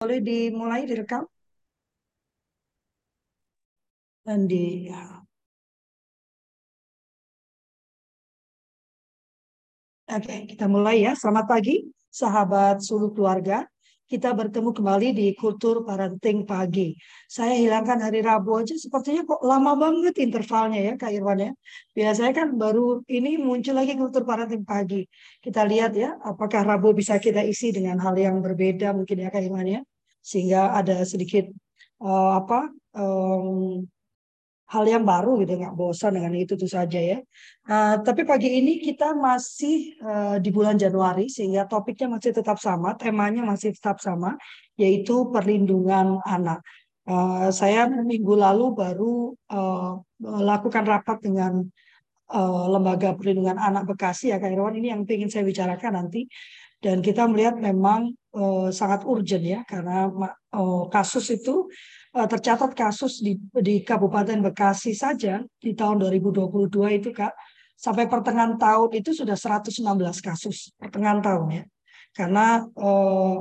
Boleh dimulai direkam dan di ya. Oke, kita mulai ya. Selamat pagi, sahabat suluh keluarga. Kita bertemu kembali di Kultur Parenting Pagi. Saya hilangkan hari Rabu aja, sepertinya kok lama banget intervalnya ya, Kak Irwan ya. Biasanya kan baru ini muncul lagi Kultur Parenting Pagi. Kita lihat ya, apakah Rabu bisa kita isi dengan hal yang berbeda mungkin ya, Kak Irwan ya. Sehingga ada sedikit uh, apa um, hal yang baru gitu nggak bosan dengan itu tuh saja ya. Uh, tapi pagi ini kita masih uh, di bulan Januari sehingga topiknya masih tetap sama, temanya masih tetap sama yaitu perlindungan anak. Uh, saya minggu lalu baru uh, melakukan rapat dengan uh, lembaga perlindungan anak Bekasi ya Kak Irwan ini yang ingin saya bicarakan nanti dan kita melihat memang uh, sangat urgent ya karena uh, kasus itu tercatat kasus di, di Kabupaten Bekasi saja di tahun 2022 itu Kak sampai pertengahan tahun itu sudah 116 kasus pertengahan tahun ya. Karena eh,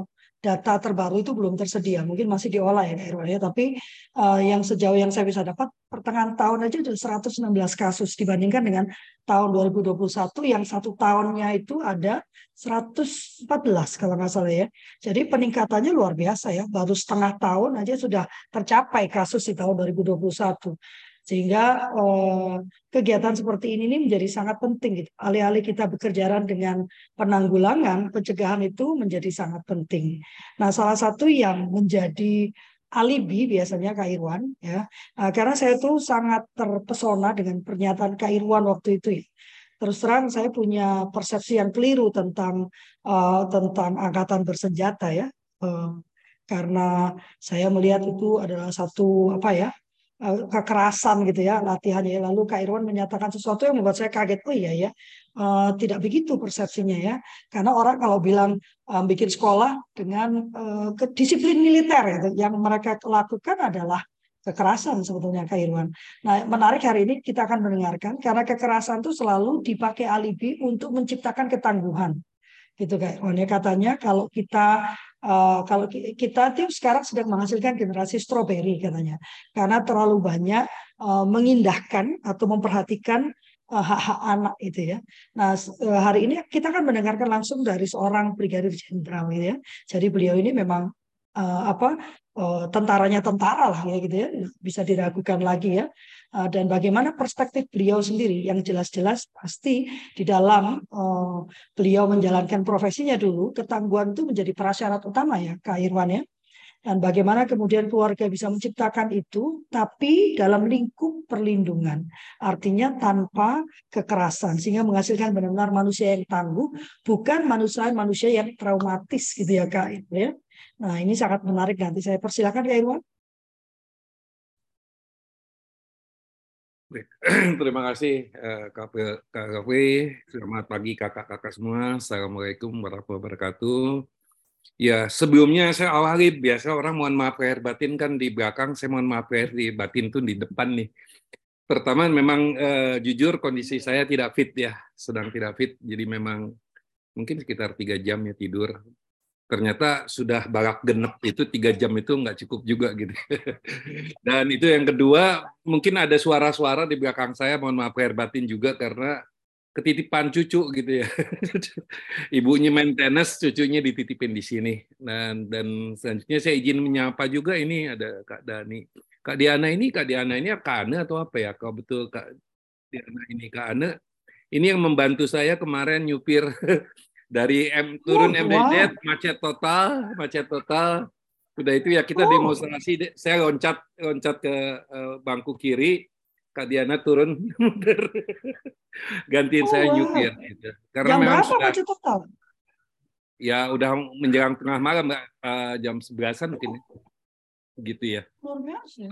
data terbaru itu belum tersedia mungkin masih diolah ya Irwan ya tapi uh, yang sejauh yang saya bisa dapat pertengahan tahun aja sudah 116 kasus dibandingkan dengan tahun 2021 yang satu tahunnya itu ada 114 kalau nggak salah ya. Jadi peningkatannya luar biasa ya. Baru setengah tahun aja sudah tercapai kasus di tahun 2021. Sehingga eh, kegiatan seperti ini, ini menjadi sangat penting. Gitu. Alih-alih kita bekerja dengan penanggulangan, pencegahan itu menjadi sangat penting. Nah, salah satu yang menjadi alibi biasanya Kak Irwan ya nah, karena saya tuh sangat terpesona dengan pernyataan Kak Irwan waktu itu ya terus terang saya punya persepsi yang keliru tentang uh, tentang angkatan bersenjata ya uh, karena saya melihat itu adalah satu apa ya kekerasan gitu ya latihannya lalu Kak Irwan menyatakan sesuatu yang membuat saya kaget oh iya ya uh, tidak begitu persepsinya ya karena orang kalau bilang um, bikin sekolah dengan uh, disiplin militer gitu yang mereka lakukan adalah kekerasan sebetulnya Kak Irwan. Nah, menarik hari ini kita akan mendengarkan karena kekerasan itu selalu dipakai alibi untuk menciptakan ketangguhan. Gitu Kak Irwan ya katanya kalau kita uh, kalau kita tuh sekarang sedang menghasilkan generasi stroberi katanya. Karena terlalu banyak uh, mengindahkan atau memperhatikan eh, hak-hak anak itu ya. Nah hari ini kita akan mendengarkan langsung dari seorang brigadir jenderal ya. Jadi beliau ini memang uh, apa uh, tentaranya tentara lah ya gitu ya bisa diragukan lagi ya. Uh, dan bagaimana perspektif beliau sendiri? Yang jelas-jelas pasti di dalam uh, beliau menjalankan profesinya dulu ketangguhan itu menjadi prasyarat utama ya Kak Irwan ya. Dan bagaimana kemudian keluarga bisa menciptakan itu tapi dalam lingkup perlindungan. Artinya tanpa kekerasan sehingga menghasilkan benar-benar manusia yang tangguh bukan manusia manusia yang traumatis gitu ya kak ya Nah, ini sangat menarik. Nanti saya persilakan Kak Irwan. Terima kasih eh, Kak KKP. Selamat pagi kakak-kakak semua. Assalamualaikum warahmatullahi wabarakatuh. Ya, sebelumnya saya awali biasa orang mohon maaf lahir batin kan di belakang, saya mohon maaf lahir di batin tuh di depan nih. Pertama memang eh, jujur kondisi saya tidak fit ya, sedang tidak fit, jadi memang mungkin sekitar tiga jam ya tidur ternyata sudah balak genep itu tiga jam itu nggak cukup juga gitu. Dan itu yang kedua, mungkin ada suara-suara di belakang saya, mohon maaf air batin juga karena ketitipan cucu gitu ya. Ibunya main tenis, cucunya dititipin di sini. Dan dan selanjutnya saya izin menyapa juga ini ada Kak Dani. Kak Diana ini, Kak Diana ini Kak Ane atau apa ya? Kalau betul Kak Diana ini Kak Ane, ini yang membantu saya kemarin nyupir dari M turun oh, MBZ wow. macet total macet total udah itu ya kita oh. demonstrasi saya loncat loncat ke uh, bangku kiri Kak Diana turun gantiin oh, saya wow. nyupir gitu. karena jam memang sudah macet total ya udah menjelang tengah malam mbak uh, jam sebelasan mungkin ya. gitu ya luar biasa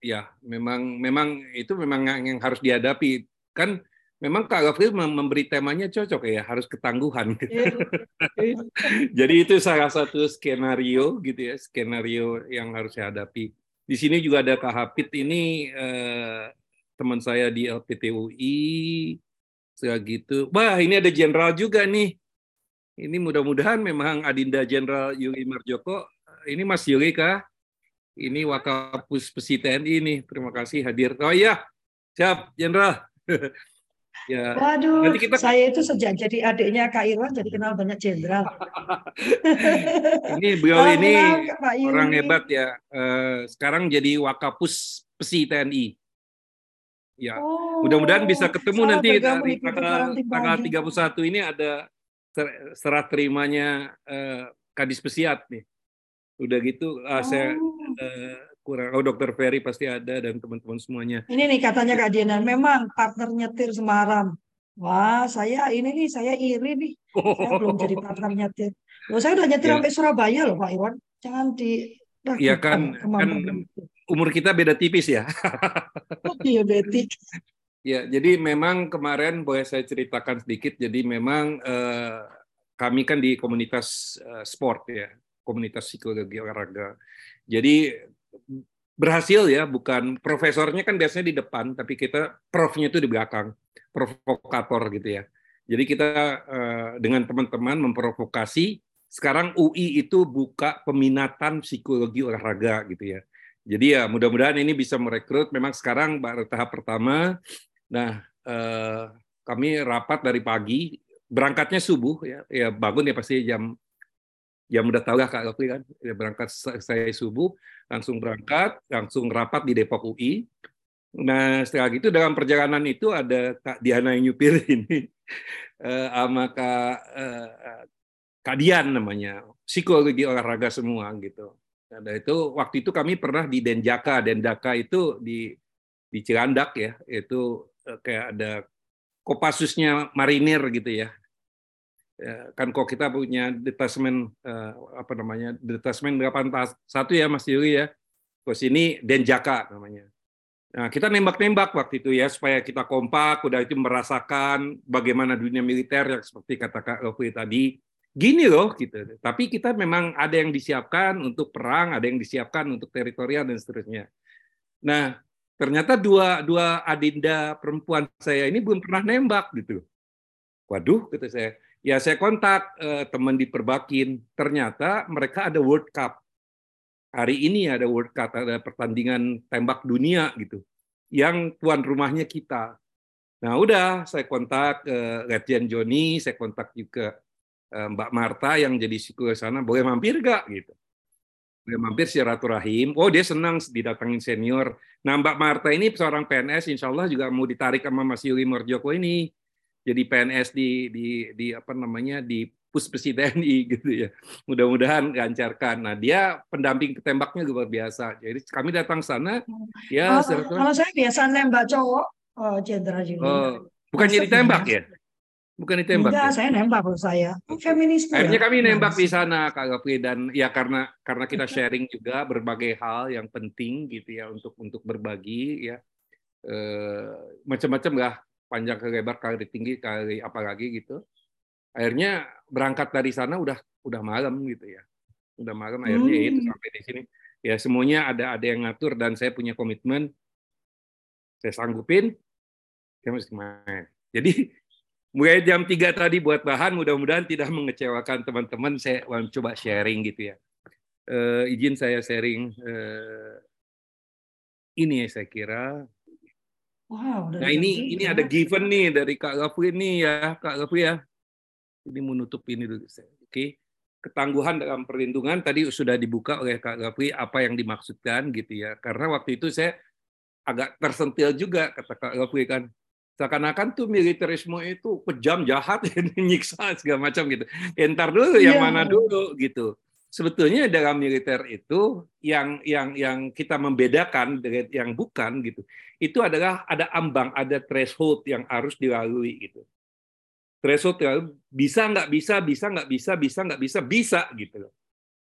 ya memang memang itu memang yang harus dihadapi kan memang Kak Gafril memberi temanya cocok ya, harus ketangguhan. Gitu. Jadi itu salah satu skenario gitu ya, skenario yang harus saya hadapi. Di sini juga ada Kak Hafid ini eh, teman saya di LPTUI, gitu. Wah ini ada jenderal juga nih. Ini mudah-mudahan memang Adinda Jenderal Yuri Marjoko ini Mas Yuri kah? Ini Wakapus Pesi TNI ini. Terima kasih hadir. Oh iya, siap, Jenderal. ya. Waduh, Nanti kita... saya itu sejak jadi adiknya Kak Irwan jadi kenal banyak jenderal. ini beliau oh, ini orang hebat ya. Eh, sekarang jadi Wakapus Pesi TNI. Ya, oh, mudah-mudahan bisa ketemu nanti dari tanggal tanggal 31 ini ada serah terimanya uh, Kadis Pesiat nih. Udah gitu uh, oh. saya uh, kurang oh dokter Ferry pasti ada dan teman-teman semuanya. Ini nih katanya Kak Diana memang partner nyetir Semarang. Wah, saya ini nih saya iri nih. Saya belum jadi partner nyetir. Loh, saya udah nyetir ya. sampai Surabaya loh Pak Iwan. Jangan di Iya kan, kan umur kita beda tipis ya. Oh, diabetik. Ya, jadi memang kemarin boleh saya ceritakan sedikit. Jadi memang eh, kami kan di komunitas eh, sport ya, komunitas psikologi olahraga. Jadi berhasil ya, bukan profesornya kan biasanya di depan, tapi kita profnya itu di belakang, provokator gitu ya. Jadi kita eh, dengan teman-teman memprovokasi. Sekarang UI itu buka peminatan psikologi olahraga gitu ya. Jadi ya mudah-mudahan ini bisa merekrut. Memang sekarang baru tahap pertama Nah, eh, kami rapat dari pagi, berangkatnya subuh ya, ya bangun ya pasti jam jam udah tahu lah Kak Lofi kan, berangkat saya subuh, langsung berangkat, langsung rapat di Depok UI. Nah, setelah itu dalam perjalanan itu ada Kak Diana yang nyupir ini, eh, sama Kak, eh, Kak Dian namanya, psikologi olahraga semua gitu. Nah, itu waktu itu kami pernah di Denjaka, Denjaka itu di di Cilandak ya, itu Eh, kayak ada Kopassusnya marinir gitu ya. Ya kan kok kita punya detasmen eh, apa namanya detasmen 81 ya Mas Yuri ya. Terus ini Denjaka namanya. Nah, kita nembak-nembak waktu itu ya supaya kita kompak, udah itu merasakan bagaimana dunia militer yang seperti kata Kak Lofi tadi. Gini loh gitu. Tapi kita memang ada yang disiapkan untuk perang, ada yang disiapkan untuk teritorial dan seterusnya. Nah, ternyata dua dua adinda perempuan saya ini belum pernah nembak gitu. Waduh, kata saya. Ya saya kontak eh, teman di Perbakin. Ternyata mereka ada World Cup. Hari ini ada World Cup, ada pertandingan tembak dunia gitu. Yang tuan rumahnya kita. Nah udah, saya kontak eh, Letjen Joni, saya kontak juga eh, Mbak Marta yang jadi psikolog sana, boleh mampir gak gitu mampir silaturahim. Oh dia senang didatangin senior. Nah Mbak Marta ini seorang PNS, insya Allah juga mau ditarik sama Mas Yuli Morjoko ini jadi PNS di di di apa namanya di Puspesi TNI gitu ya. Mudah-mudahan lancarkan. Nah dia pendamping ketembaknya luar biasa. Jadi kami datang sana ya. Oh, kalau saya biasa nembak cowok, oh jenderal juga. Oh, bukan jadi tembak ya? Bukan ditembak. Enggak, ya? saya nembak kalau saya. Feminis. Akhirnya ya? kami nembak di sana Kak Gopri dan ya karena karena kita sharing juga berbagai hal yang penting gitu ya untuk untuk berbagi ya. E, macam-macam lah panjang ke lebar kali tinggi kali apa lagi gitu. Akhirnya berangkat dari sana udah udah malam gitu ya. Udah malam akhirnya hmm. itu sampai di sini. Ya semuanya ada ada yang ngatur dan saya punya komitmen saya sanggupin saya mesti main. Jadi mulai jam 3 tadi buat bahan mudah-mudahan tidak mengecewakan teman-teman saya coba sharing gitu ya uh, izin saya sharing uh, ini ya saya kira wow nah ini ini ya. ada given nih dari Kak Gafri nih ya Kak Gafri ya ini menutup ini dulu oke okay. ketangguhan dalam perlindungan tadi sudah dibuka oleh Kak Gafri apa yang dimaksudkan gitu ya karena waktu itu saya agak tersentil juga kata Kak Gafri kan seakan-akan tuh militerisme itu kejam jahat nyiksa segala macam gitu entar dulu yang yeah. mana dulu gitu sebetulnya dalam militer itu yang yang yang kita membedakan dengan yang bukan gitu itu adalah ada ambang ada threshold yang harus dilalui gitu threshold yang bisa nggak bisa bisa nggak bisa bisa nggak bisa bisa gitu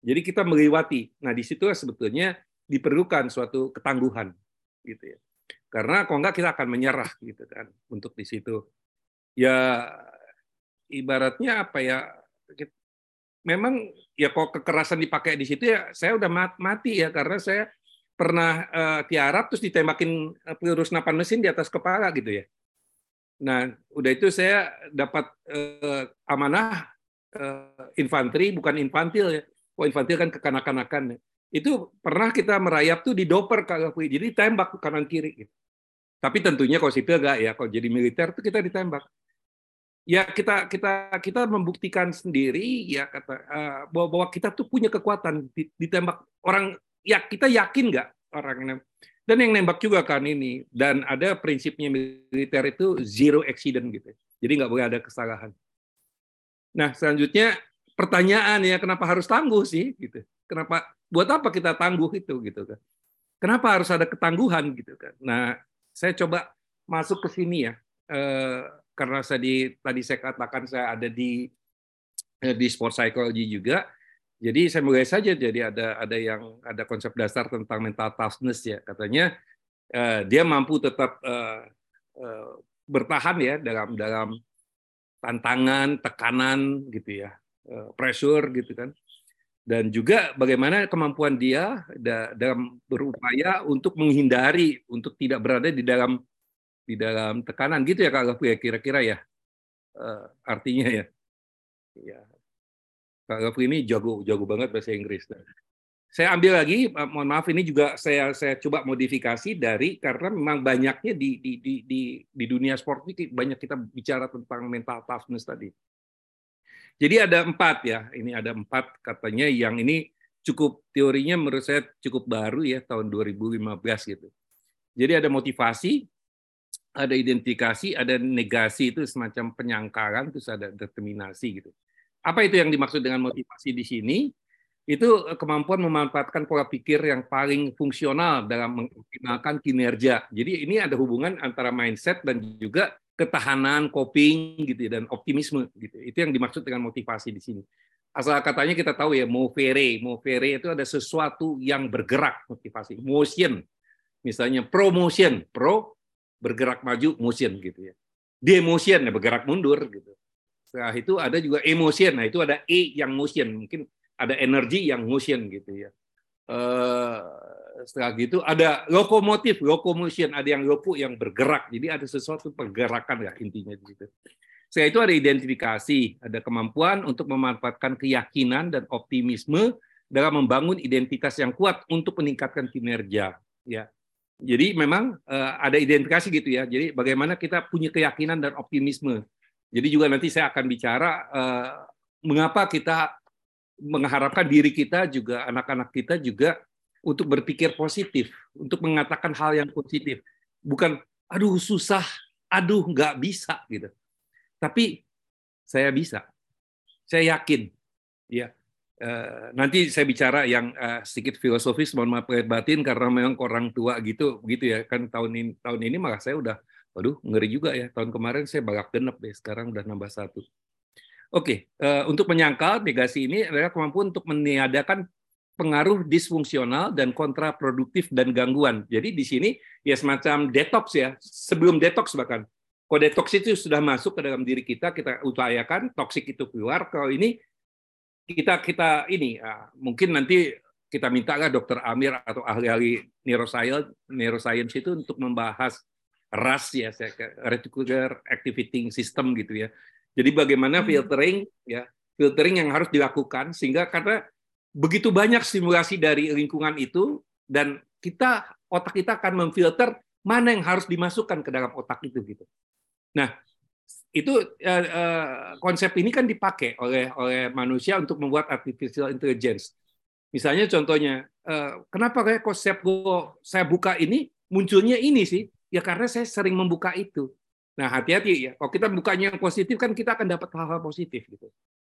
jadi kita melewati nah di situ sebetulnya diperlukan suatu ketangguhan gitu ya karena kalau enggak kita akan menyerah gitu kan untuk di situ. Ya ibaratnya apa ya? Memang ya kok kekerasan dipakai di situ ya saya udah mati ya karena saya pernah uh, tiarap terus ditembakin eh, peluru senapan mesin di atas kepala gitu ya. Nah, udah itu saya dapat uh, amanah uh, infanteri bukan infantil ya. Kalau infantil kan kekanak-kanakan. Itu pernah kita merayap tuh di doper Gafri. Jadi tembak kanan kiri. Gitu. Tapi tentunya kalau sipil enggak ya. Kalau jadi militer tuh kita ditembak. Ya kita kita kita membuktikan sendiri ya kata uh, bahwa, bahwa kita tuh punya kekuatan ditembak orang ya kita yakin nggak orang dan yang nembak juga kan ini dan ada prinsipnya militer itu zero accident gitu jadi nggak boleh ada kesalahan. Nah selanjutnya pertanyaan ya kenapa harus tangguh sih gitu. Kenapa buat apa kita tangguh itu gitu kan. Kenapa harus ada ketangguhan gitu kan. Nah saya coba masuk ke sini ya. Eh, karena saya di, tadi saya katakan saya ada di eh, di sport psychology juga jadi saya mulai saja jadi ada ada yang ada konsep dasar tentang mental toughness ya. Katanya eh, dia mampu tetap eh, eh, bertahan ya dalam dalam tantangan tekanan gitu ya eh, pressure gitu kan. Dan juga bagaimana kemampuan dia dalam berupaya untuk menghindari untuk tidak berada di dalam di dalam tekanan gitu ya Kak Gafu ya kira-kira ya uh, artinya ya. Ya Kak Gafu ini jago jago banget bahasa Inggris saya ambil lagi mohon maaf ini juga saya saya coba modifikasi dari karena memang banyaknya di di di di, di dunia sport ini banyak kita bicara tentang mental toughness tadi jadi ada empat ya, ini ada empat katanya yang ini cukup teorinya menurut saya cukup baru ya tahun 2015 gitu. Jadi ada motivasi, ada identifikasi, ada negasi itu semacam penyangkalan, terus ada determinasi gitu. Apa itu yang dimaksud dengan motivasi di sini? Itu kemampuan memanfaatkan pola pikir yang paling fungsional dalam mengoptimalkan kinerja. Jadi ini ada hubungan antara mindset dan juga ketahanan, coping gitu ya, dan optimisme gitu. Itu yang dimaksud dengan motivasi di sini. Asal katanya kita tahu ya movere, movere itu ada sesuatu yang bergerak motivasi, motion. Misalnya promotion, pro bergerak maju, motion gitu ya. Demotion ya bergerak mundur gitu. Setelah itu ada juga emotion, nah itu ada e yang motion, mungkin ada energi yang motion gitu ya. Eh, setelah gitu ada lokomotif, locomotion, ada yang loku yang bergerak. Jadi ada sesuatu pergerakan ya intinya di situ. Setelah itu ada identifikasi, ada kemampuan untuk memanfaatkan keyakinan dan optimisme dalam membangun identitas yang kuat untuk meningkatkan kinerja. Ya, jadi memang uh, ada identifikasi gitu ya. Jadi bagaimana kita punya keyakinan dan optimisme. Jadi juga nanti saya akan bicara uh, mengapa kita mengharapkan diri kita juga anak-anak kita juga untuk berpikir positif, untuk mengatakan hal yang positif. Bukan, aduh susah, aduh nggak bisa gitu. Tapi saya bisa, saya yakin. Ya, nanti saya bicara yang uh, sedikit filosofis, mohon maaf batin karena memang orang tua gitu, gitu ya kan tahun ini tahun ini malah saya udah, waduh ngeri juga ya. Tahun kemarin saya balap genep deh, sekarang udah nambah satu. Oke, uh, untuk menyangkal negasi ini adalah kemampuan untuk meniadakan pengaruh disfungsional dan kontraproduktif dan gangguan. Jadi di sini ya semacam detox ya, sebelum detox bahkan. Kalau detox itu sudah masuk ke dalam diri kita, kita upayakan toksik itu keluar. Kalau ini kita kita ini ya, mungkin nanti kita mintalah dokter Amir atau ahli-ahli neuroscience neuroscience itu untuk membahas RAS ya, reticular activating system gitu ya. Jadi bagaimana hmm. filtering ya, filtering yang harus dilakukan sehingga karena begitu banyak simulasi dari lingkungan itu dan kita otak kita akan memfilter mana yang harus dimasukkan ke dalam otak itu gitu. Nah, itu eh, eh, konsep ini kan dipakai oleh oleh manusia untuk membuat artificial intelligence. Misalnya contohnya, eh, kenapa kayak konsep gue saya buka ini munculnya ini sih? Ya karena saya sering membuka itu. Nah, hati-hati ya. Kalau kita bukanya yang positif kan kita akan dapat hal-hal positif gitu.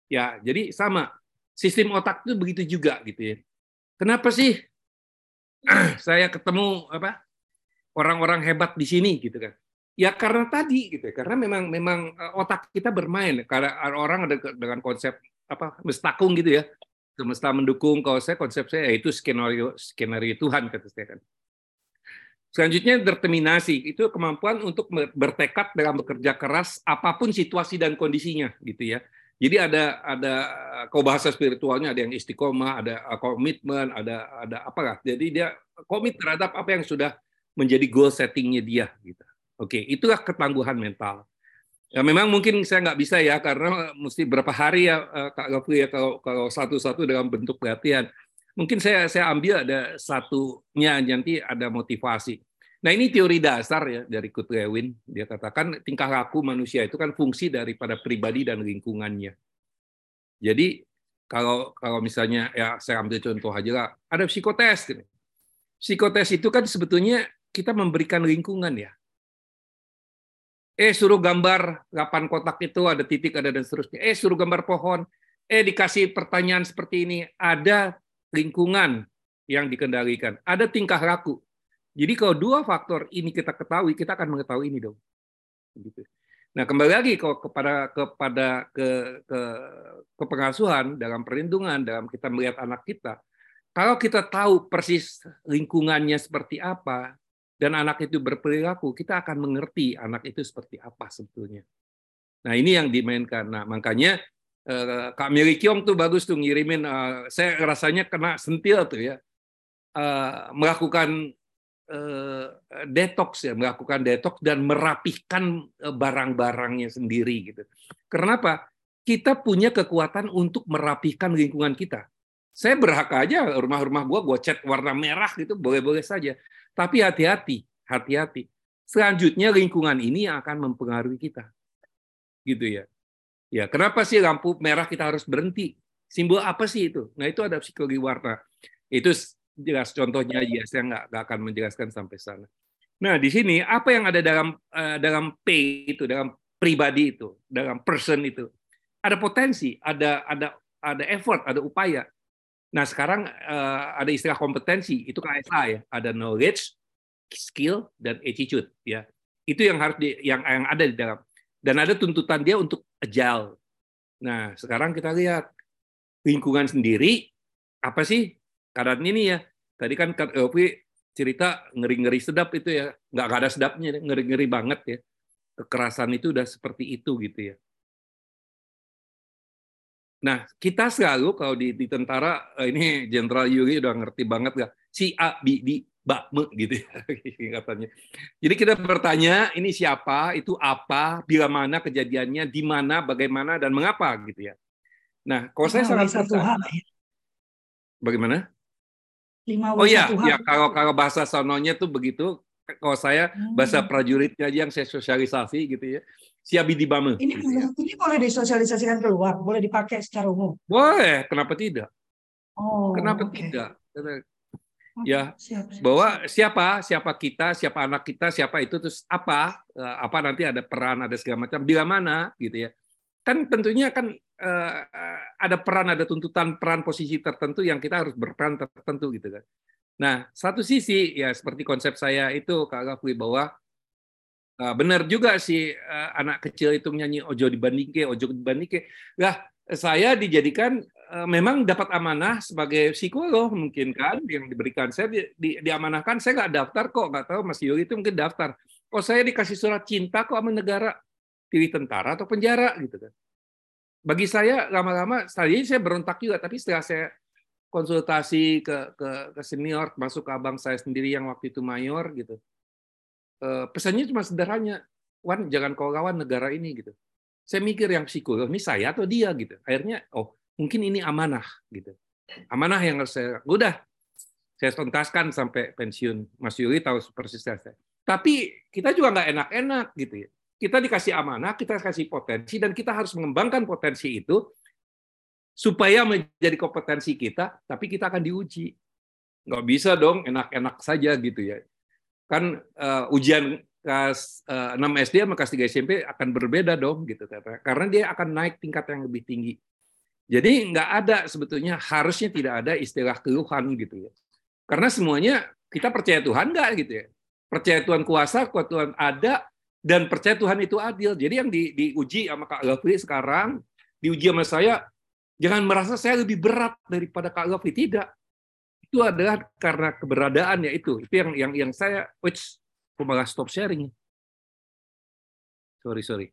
Ya, jadi sama sistem otak itu begitu juga gitu ya. Kenapa sih saya ketemu apa orang-orang hebat di sini gitu kan? Ya karena tadi gitu, ya. karena memang memang eh, otak kita bermain. Karena orang ada dengan konsep apa mestakung gitu ya, semesta mendukung. Kalau saya konsep saya itu skenario skenario Tuhan kata saya kan. Selanjutnya determinasi itu kemampuan untuk bertekad dalam bekerja keras apa pun situasi dan kondisinya gitu ya. Jadi ada ada kalau bahasa spiritualnya ada yang istiqomah, ada uh, komitmen, ada ada apa lah. Jadi dia komit terhadap apa yang sudah menjadi goal settingnya dia gitu. Oke, itulah ketangguhan mental. Ya memang mungkin saya nggak bisa ya karena mesti berapa hari ya eh, Kak Gafri ya kalau kalau satu-satu dalam bentuk pelatihan. Mungkin saya saya ambil ada satunya nanti ada motivasi. Nah ini teori dasar ya dari Kurt Lewin. Dia katakan tingkah laku manusia itu kan fungsi daripada pribadi dan lingkungannya. Jadi kalau kalau misalnya ya saya ambil contoh aja lah, ada psikotes. Gitu. Psikotes itu kan sebetulnya kita memberikan lingkungan ya eh suruh gambar 8 kotak itu ada titik ada dan seterusnya eh suruh gambar pohon eh dikasih pertanyaan seperti ini ada lingkungan yang dikendalikan ada tingkah laku jadi kalau dua faktor ini kita ketahui kita akan mengetahui ini dong gitu nah kembali lagi kalau kepada kepada ke ke ke pengasuhan dalam perlindungan dalam kita melihat anak kita kalau kita tahu persis lingkungannya seperti apa dan anak itu berperilaku, kita akan mengerti anak itu seperti apa sebetulnya. Nah ini yang dimainkan. Nah makanya eh, Kak Miri Kiong tuh bagus tuh ngirimin. Eh, saya rasanya kena sentil tuh ya, eh, melakukan detox ya, melakukan detox dan merapihkan barang-barangnya sendiri gitu. Kenapa? Kita punya kekuatan untuk merapihkan lingkungan kita. Saya berhak aja rumah-rumah gua gua cat warna merah gitu boleh-boleh saja. Tapi hati-hati, hati-hati. Selanjutnya lingkungan ini akan mempengaruhi kita. Gitu ya. Ya, kenapa sih lampu merah kita harus berhenti? Simbol apa sih itu? Nah, itu ada psikologi warna. Itu jelas contohnya aja, saya nggak, nggak akan menjelaskan sampai sana. Nah, di sini apa yang ada dalam uh, dalam P itu, dalam pribadi itu, dalam person itu, ada potensi, ada ada ada effort, ada upaya. Nah, sekarang uh, ada istilah kompetensi, itu KSA ya, ada knowledge, skill dan attitude ya. Itu yang harus di, yang yang ada di dalam dan ada tuntutan dia untuk agile. Nah, sekarang kita lihat lingkungan sendiri apa sih keadaan ini ya. Tadi kan Kak Elvi cerita ngeri-ngeri sedap itu ya. Nggak ada sedapnya, ngeri-ngeri banget ya. Kekerasan itu udah seperti itu gitu ya. Nah, kita selalu kalau di, di tentara eh, ini Jenderal Yuri udah ngerti banget nggak si A B D bakme gitu ya katanya. Jadi kita bertanya ini siapa, itu apa, bila mana kejadiannya, di mana, bagaimana dan mengapa gitu ya. Nah, kalau saya sangat satu hal. Bagaimana? Lima oh iya, ya kalau kalau bahasa sononya tuh begitu. Kalau saya bahasa hmm. prajuritnya aja yang saya sosialisasi gitu ya siabi di Bame. Ini, ini boleh disosialisasikan keluar, boleh dipakai secara umum. Boleh, kenapa tidak? Oh, kenapa okay. tidak? ya siap, siap, bahwa siapa siapa kita siapa anak kita siapa itu terus apa eh, apa nanti ada peran ada segala macam bila mana gitu ya kan tentunya kan uh, ada peran ada tuntutan peran posisi tertentu yang kita harus berperan tertentu gitu kan nah satu sisi ya seperti konsep saya itu kak Gafri bahwa Nah, benar juga sih uh, anak kecil itu nyanyi ojo dibandingke, ojo dibandingke. Lah, saya dijadikan uh, memang dapat amanah sebagai psikolog mungkin kan yang diberikan. Saya di, di, diamanahkan, saya nggak daftar kok, nggak tahu Mas Yuri itu mungkin daftar. Oh saya dikasih surat cinta kok sama negara, pilih tentara atau penjara gitu kan. Bagi saya lama-lama, tadi saya berontak juga, tapi setelah saya konsultasi ke, ke, ke senior, masuk ke abang saya sendiri yang waktu itu mayor gitu, Eh, pesannya cuma sederhana, Wan jangan kau lawan negara ini gitu. Saya mikir yang psikolog ini saya atau dia gitu. Akhirnya oh mungkin ini amanah gitu. Amanah yang harus saya udah saya tuntaskan sampai pensiun. Mas Yuri tahu persis saya. Tapi kita juga nggak enak-enak gitu ya. Kita dikasih amanah, kita kasih potensi dan kita harus mengembangkan potensi itu supaya menjadi kompetensi kita, tapi kita akan diuji. Nggak bisa dong enak-enak saja gitu ya kan uh, ujian kelas uh, 6 SD sama kelas 3 SMP akan berbeda dong gitu karena dia akan naik tingkat yang lebih tinggi. Jadi nggak ada sebetulnya harusnya tidak ada istilah keluhan gitu ya. Karena semuanya kita percaya Tuhan nggak gitu ya. Percaya Tuhan kuasa, kuasa Tuhan ada dan percaya Tuhan itu adil. Jadi yang di, diuji sama Kak Gafri sekarang, diuji sama saya, jangan merasa saya lebih berat daripada Kak Gafri. Tidak itu adalah karena keberadaannya itu. Itu yang yang yang saya which aku malah stop sharing. Sorry, sorry.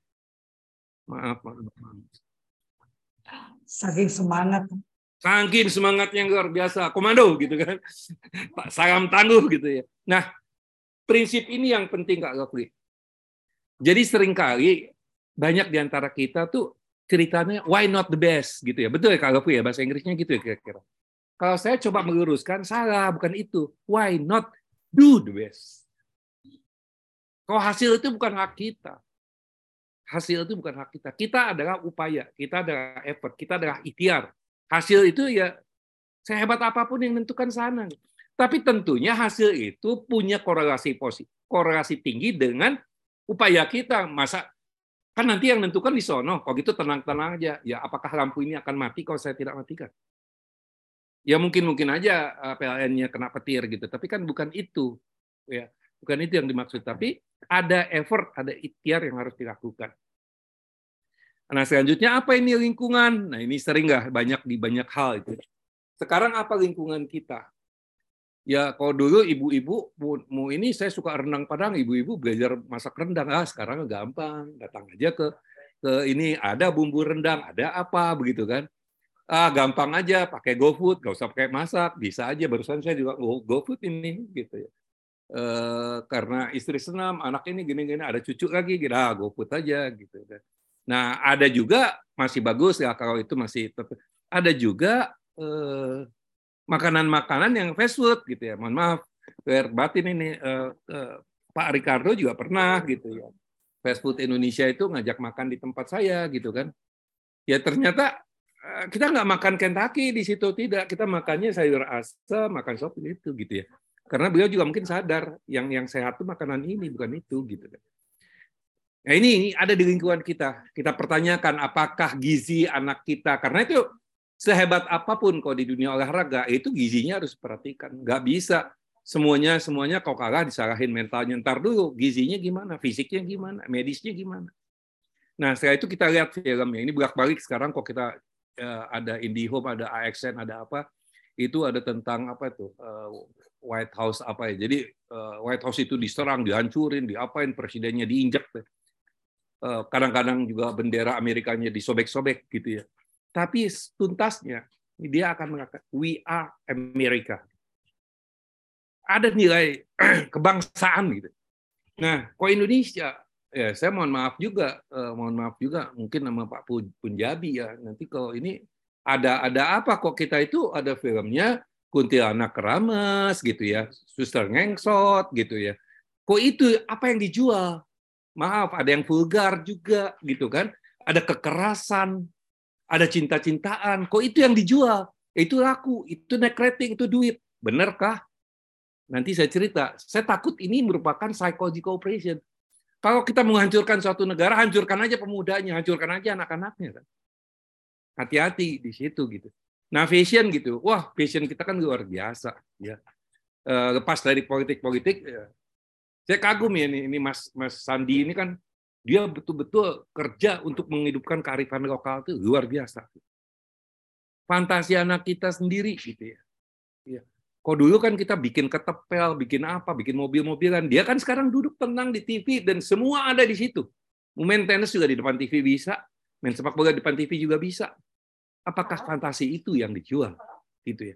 Maaf, maaf. Saking semangat. Saking semangatnya luar biasa. Komando gitu kan. Pak Salam tangguh gitu ya. Nah, prinsip ini yang penting Kak Gokli. Jadi sering kali banyak di antara kita tuh ceritanya why not the best gitu ya. Betul ya kalau ya bahasa Inggrisnya gitu ya kira-kira. Kalau saya coba meluruskan salah, bukan itu. Why not do the best? Kalau hasil itu bukan hak kita. Hasil itu bukan hak kita. Kita adalah upaya, kita adalah effort, kita adalah ikhtiar. Hasil itu ya sehebat apa pun yang menentukan sana. Tapi tentunya hasil itu punya korelasi positif, korelasi tinggi dengan upaya kita. Masa kan nanti yang menentukan di sono. Kalau gitu tenang-tenang aja. Ya apakah lampu ini akan mati kalau saya tidak matikan? Ya mungkin mungkin aja eh, PLN-nya kena petir gitu. Tapi kan bukan itu. Ya, bukan itu yang dimaksud. Tapi ada effort, ada ikhtiar yang harus dilakukan. Nah selanjutnya apa ini lingkungan? Nah ini sering nggak banyak di banyak hal itu. Sekarang apa lingkungan kita? Ya kalau dulu ibu-ibu mau ini saya suka renang padang, ibu-ibu belajar masak rendang. Ah sekarang gampang, datang aja ke ke ini ada bumbu rendang, ada apa begitu kan? Ah gampang aja pakai GoFood, nggak usah pakai masak, bisa aja. Barusan saya juga GoFood ini gitu ya. E, karena istri senam, anak ini gini-gini, ada cucu lagi, gitu, ah GoFood aja gitu. Kan. Nah ada juga masih bagus ya kalau itu masih ada juga eh, makanan-makanan yang fast food gitu ya. Mohon maaf, batin ini uh, uh, Pak Ricardo juga pernah gitu ya. Fast food Indonesia itu ngajak makan di tempat saya gitu kan. Ya ternyata uh, kita nggak makan Kentucky di situ tidak, kita makannya sayur asam, makan sop itu gitu ya. Karena beliau juga mungkin sadar yang yang sehat itu makanan ini bukan itu gitu kan. Nah ini ada di lingkungan kita. Kita pertanyakan apakah gizi anak kita karena itu sehebat apa pun kalau di dunia olahraga itu gizinya harus perhatikan nggak bisa semuanya semuanya kau kalah disalahin mentalnya. Ntar dulu gizinya gimana fisiknya gimana medisnya gimana. Nah setelah itu kita lihat filmnya. Ini bolak balik sekarang kok kita uh, ada IndiHome ada AXN ada apa itu ada tentang apa itu uh, White House apa ya. Jadi uh, White House itu diserang dihancurin diapain presidennya diinjak kadang-kadang juga bendera Amerikanya disobek-sobek gitu ya tapi tuntasnya dia akan mengatakan we are America. Ada nilai kebangsaan gitu. Nah, kok Indonesia ya saya mohon maaf juga, eh, mohon maaf juga mungkin nama Pak Punjabi ya. Nanti kalau ini ada ada apa kok kita itu ada filmnya Kuntilanak Keramas gitu ya, Suster Ngengsot gitu ya. Kok itu apa yang dijual? Maaf, ada yang vulgar juga gitu kan. Ada kekerasan, ada cinta-cintaan, kok itu yang dijual? Itu laku, itu naik rating, itu duit. Benarkah? Nanti saya cerita. Saya takut ini merupakan psychological operation. Kalau kita menghancurkan suatu negara, hancurkan aja pemudanya, hancurkan aja anak-anaknya. Kan? Hati-hati di situ gitu. Nah, fashion gitu. Wah, fashion kita kan luar biasa. Ya. Eh, lepas dari politik-politik, ya. saya kagum ya ini, ini Mas Mas Sandi ini kan dia betul-betul kerja untuk menghidupkan kearifan lokal itu luar biasa. Fantasi anak kita sendiri gitu ya. ya. Kok dulu kan kita bikin ketepel, bikin apa, bikin mobil-mobilan. Dia kan sekarang duduk tenang di TV dan semua ada di situ. Main tenis juga di depan TV bisa, main sepak bola di depan TV juga bisa. Apakah fantasi itu yang dijual? Gitu ya.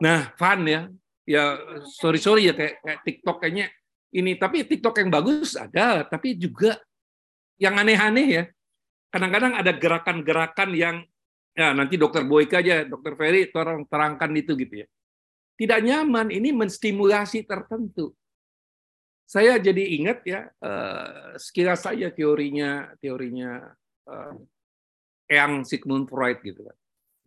Nah, fun ya. Ya sorry sorry ya kayak, kayak TikTok kayaknya ini tapi TikTok yang bagus ada, tapi juga yang aneh-aneh ya. Kadang-kadang ada gerakan-gerakan yang ya nanti dokter Boyka aja, dokter Ferry tolong terangkan itu gitu ya. Tidak nyaman, ini menstimulasi tertentu. Saya jadi ingat ya, uh, sekilas saja teorinya teorinya uh, Yang Sigmund Freud gitu kan.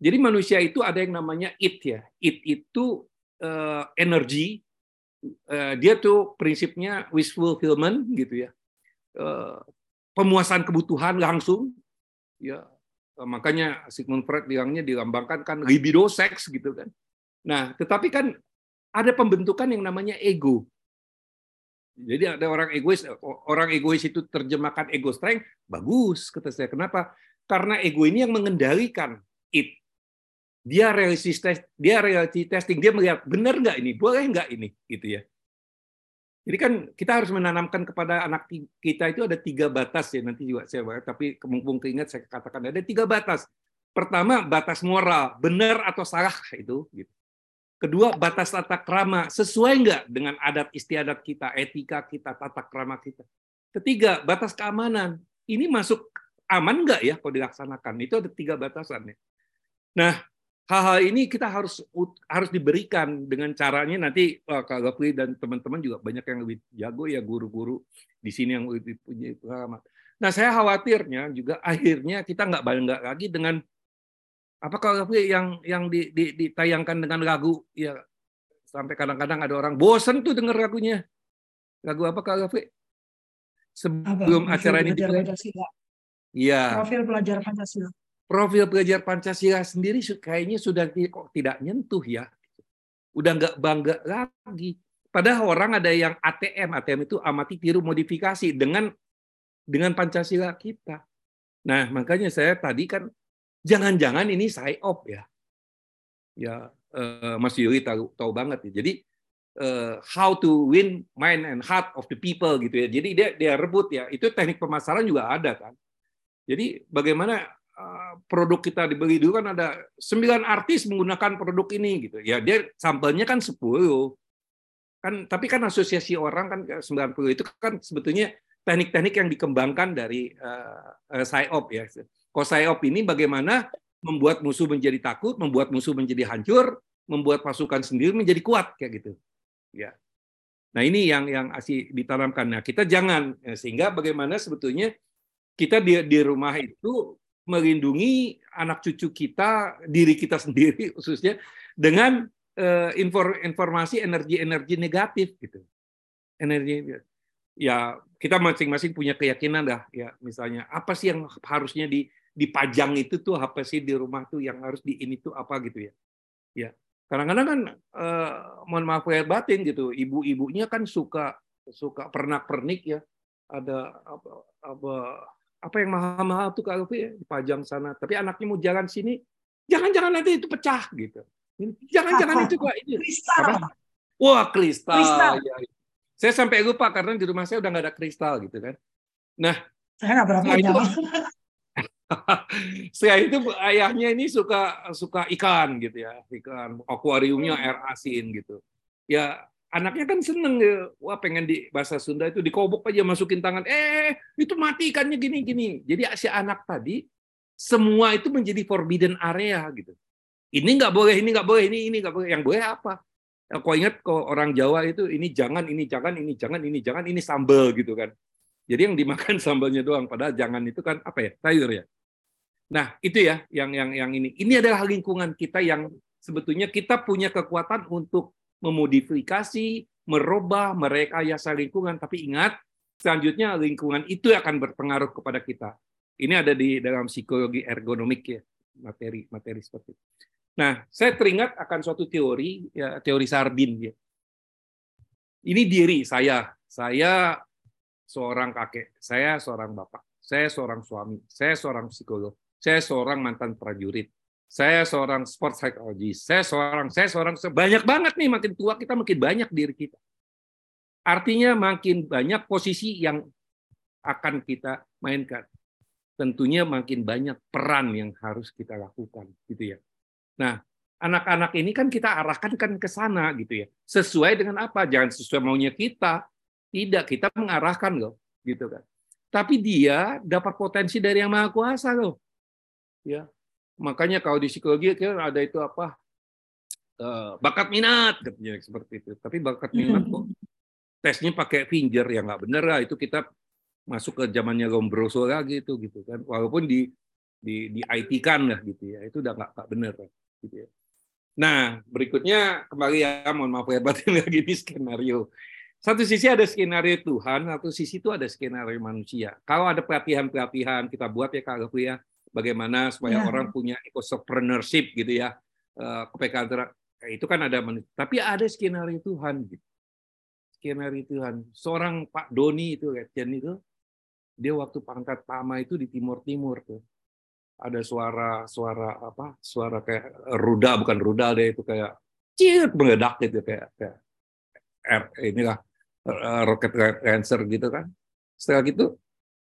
Jadi manusia itu ada yang namanya it ya. It itu uh, energi Eh, dia tuh prinsipnya wish fulfillment gitu ya. Eh, pemuasan kebutuhan langsung ya. Eh, makanya Sigmund Freud bilangnya dilambangkan kan libido seks gitu kan. Nah tetapi kan ada pembentukan yang namanya ego. Jadi ada orang egois orang egois itu terjemahkan ego strength bagus kata saya. Kenapa? Karena ego ini yang mengendalikan it dia reality test, dia reality testing, dia melihat benar nggak ini, boleh nggak ini, gitu ya. Jadi kan kita harus menanamkan kepada anak kita itu ada tiga batas ya nanti juga saya bahas, tapi mumpung keingat saya katakan ada tiga batas. Pertama batas moral, benar atau salah itu. Gitu. Kedua batas tata krama, sesuai nggak dengan adat istiadat kita, etika kita, tata krama kita. Ketiga batas keamanan, ini masuk aman nggak ya kalau dilaksanakan? Itu ada tiga batasannya. Nah, hal-hal ini kita harus harus diberikan dengan caranya nanti Kak Gafri dan teman-teman juga banyak yang lebih jago ya guru-guru di sini yang lebih punya pengalaman. Nah, saya khawatirnya juga akhirnya kita nggak bangga lagi dengan apa kalau yang yang di, di, ditayangkan dengan lagu ya sampai kadang-kadang ada orang bosan tuh dengar lagunya. Lagu apa Kak Gafri? Sebelum apa? acara ini Iya. Profil pelajar Pancasila profil pelajar Pancasila sendiri kayaknya sudah kok tidak nyentuh ya. Udah nggak bangga lagi. Padahal orang ada yang ATM, ATM itu amati tiru modifikasi dengan dengan Pancasila kita. Nah, makanya saya tadi kan jangan-jangan ini op ya. Ya, uh, Mas Yuri tahu tahu banget ya. Jadi uh, how to win mind and heart of the people gitu ya. Jadi dia dia rebut ya. Itu teknik pemasaran juga ada kan. Jadi bagaimana produk kita dibeli dulu kan ada sembilan artis menggunakan produk ini gitu. Ya dia sampelnya kan 10. Kan tapi kan asosiasi orang kan 90 itu kan sebetulnya teknik-teknik yang dikembangkan dari uh, uh, PSYOP ya. PSYOP ini bagaimana membuat musuh menjadi takut, membuat musuh menjadi hancur, membuat pasukan sendiri menjadi kuat kayak gitu. Ya. Nah, ini yang yang asli ditanamkan. Nah, kita jangan sehingga bagaimana sebetulnya kita di di rumah itu melindungi anak cucu kita, diri kita sendiri khususnya dengan uh, informasi energi-energi negatif gitu. Energi ya kita masing-masing punya keyakinan dah ya misalnya apa sih yang harusnya di dipajang itu tuh apa sih di rumah tuh yang harus di ini tuh apa gitu ya. Ya. Kadang-kadang kan eh, mohon maaf ya batin gitu, ibu-ibunya kan suka suka pernak-pernik ya. Ada apa, apa apa yang mahal-mahal tuh kalau ya dipajang sana. Tapi anaknya mau jalan sini, jangan-jangan nanti itu pecah gitu. Jangan-jangan itu gua ini. Kristal. Apa? Wah kristal. kristal. Ya. Saya sampai lupa karena di rumah saya udah nggak ada kristal gitu kan. Nah, saya nggak pernah punya. Setelah itu ayahnya ini suka suka ikan gitu ya, ikan akuariumnya air asin gitu. Ya anaknya kan seneng ya. wah pengen di bahasa Sunda itu dikobok aja masukin tangan. Eh itu mati ikannya gini gini. Jadi si anak tadi semua itu menjadi forbidden area gitu. Ini nggak boleh ini nggak boleh ini ini nggak boleh. Yang boleh apa? Kau ingat kok orang Jawa itu ini jangan ini jangan ini jangan ini jangan ini sambal gitu kan. Jadi yang dimakan sambalnya doang. Padahal jangan itu kan apa ya sayur ya. Nah itu ya yang yang yang ini. Ini adalah lingkungan kita yang sebetulnya kita punya kekuatan untuk memodifikasi, merubah, merekayasa lingkungan. Tapi ingat, selanjutnya lingkungan itu akan berpengaruh kepada kita. Ini ada di dalam psikologi ergonomik ya, materi materi seperti itu. Nah, saya teringat akan suatu teori, ya, teori Sarbin. Ya. Ini diri saya, saya seorang kakek, saya seorang bapak, saya seorang suami, saya seorang psikolog, saya seorang mantan prajurit, saya seorang sport psychologist, saya seorang, saya seorang, banyak banget nih, makin tua kita makin banyak diri kita. Artinya makin banyak posisi yang akan kita mainkan. Tentunya makin banyak peran yang harus kita lakukan, gitu ya. Nah, anak-anak ini kan kita arahkan kan ke sana, gitu ya. Sesuai dengan apa? Jangan sesuai maunya kita. Tidak, kita mengarahkan loh, gitu kan. Tapi dia dapat potensi dari yang maha kuasa loh. Ya, Makanya kalau di psikologi kan ada itu apa eh, bakat minat katanya seperti itu. Tapi bakat minat kok tesnya pakai finger ya nggak bener lah itu kita masuk ke zamannya Lombroso lagi itu gitu kan. Walaupun di di di IT kan lah gitu ya. Itu udah nggak nggak bener gitu ya. Nah, berikutnya kembali ya, mohon maaf ya batin lagi di skenario. Satu sisi ada skenario Tuhan, satu sisi itu ada skenario manusia. Kalau ada pelatihan-pelatihan kita buat ya Kak ya, bagaimana supaya ya. orang punya entrepreneurship gitu ya uh, kepekaan itu kan ada tapi ada skenario Tuhan gitu. skenario Tuhan seorang Pak Doni itu Letjen itu dia waktu pangkat Tama itu di Timur Timur tuh ada suara suara apa suara kayak ruda bukan rudal deh itu kayak ciut meledak gitu kayak kayak R, inilah uh, rocket cancer gitu kan setelah gitu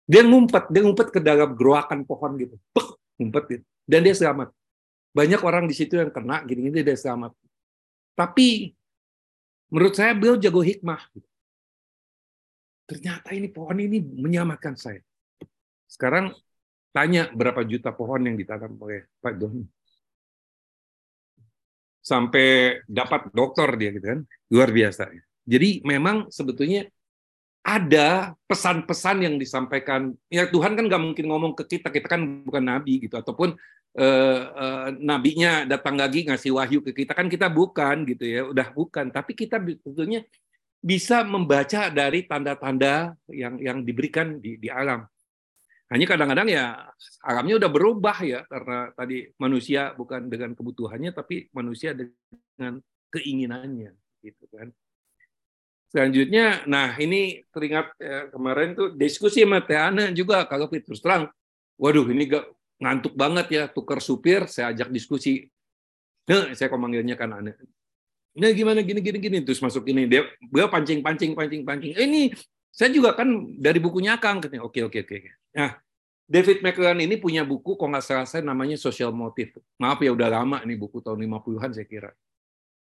dia ngumpet, dia ngumpet ke dalam geroakan pohon gitu. Bek, ngumpet gitu. Dan dia selamat. Banyak orang di situ yang kena gini-gini dia selamat. Tapi menurut saya beliau jago hikmah. Ternyata ini pohon ini menyelamatkan saya. Sekarang tanya berapa juta pohon yang ditanam oleh Pak Doni. Sampai dapat doktor dia gitu kan. Luar biasa. Jadi memang sebetulnya ada pesan-pesan yang disampaikan. Ya Tuhan kan nggak mungkin ngomong ke kita, kita kan bukan nabi gitu, ataupun eh, eh, nabinya datang lagi ngasih wahyu ke kita kan kita bukan gitu ya, udah bukan. Tapi kita sebetulnya bisa membaca dari tanda-tanda yang yang diberikan di, di alam. Hanya kadang-kadang ya alamnya udah berubah ya karena tadi manusia bukan dengan kebutuhannya tapi manusia dengan keinginannya gitu kan. Selanjutnya, nah ini teringat ya, kemarin tuh diskusi sama Teana juga kalau terus terang, waduh ini gak ngantuk banget ya tukar supir, saya ajak diskusi. Nah, saya kok manggilnya kan aneh. Nah gimana gini gini gini terus masuk ini dia dia pancing pancing pancing pancing. Eh, ini saya juga kan dari bukunya Kang katanya. Oke oke oke. Nah David McLaren ini punya buku kok nggak salah saya namanya Social Motive. Maaf ya udah lama nih buku tahun 50-an saya kira.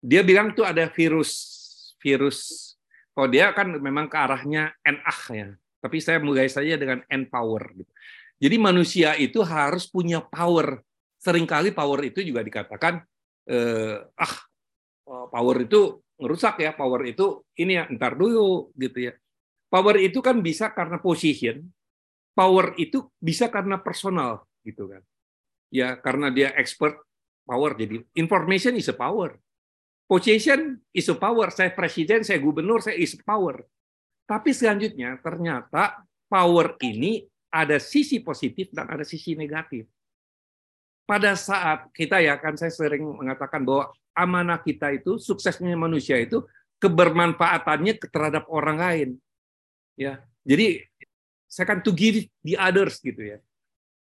Dia bilang tuh ada virus virus Oh dia kan memang ke arahnya NA ya. Tapi saya mulai saja dengan N power. Gitu. Jadi manusia itu harus punya power. Seringkali power itu juga dikatakan eh, ah oh, power itu ngerusak ya. Power itu ini ya entar dulu gitu ya. Power itu kan bisa karena position. Power itu bisa karena personal gitu kan. Ya karena dia expert power jadi information is a power Position is a power. Saya presiden, saya gubernur, saya is power. Tapi selanjutnya ternyata power ini ada sisi positif dan ada sisi negatif. Pada saat kita ya kan saya sering mengatakan bahwa amanah kita itu suksesnya manusia itu kebermanfaatannya terhadap orang lain. Ya. Jadi saya kan to give the others gitu ya.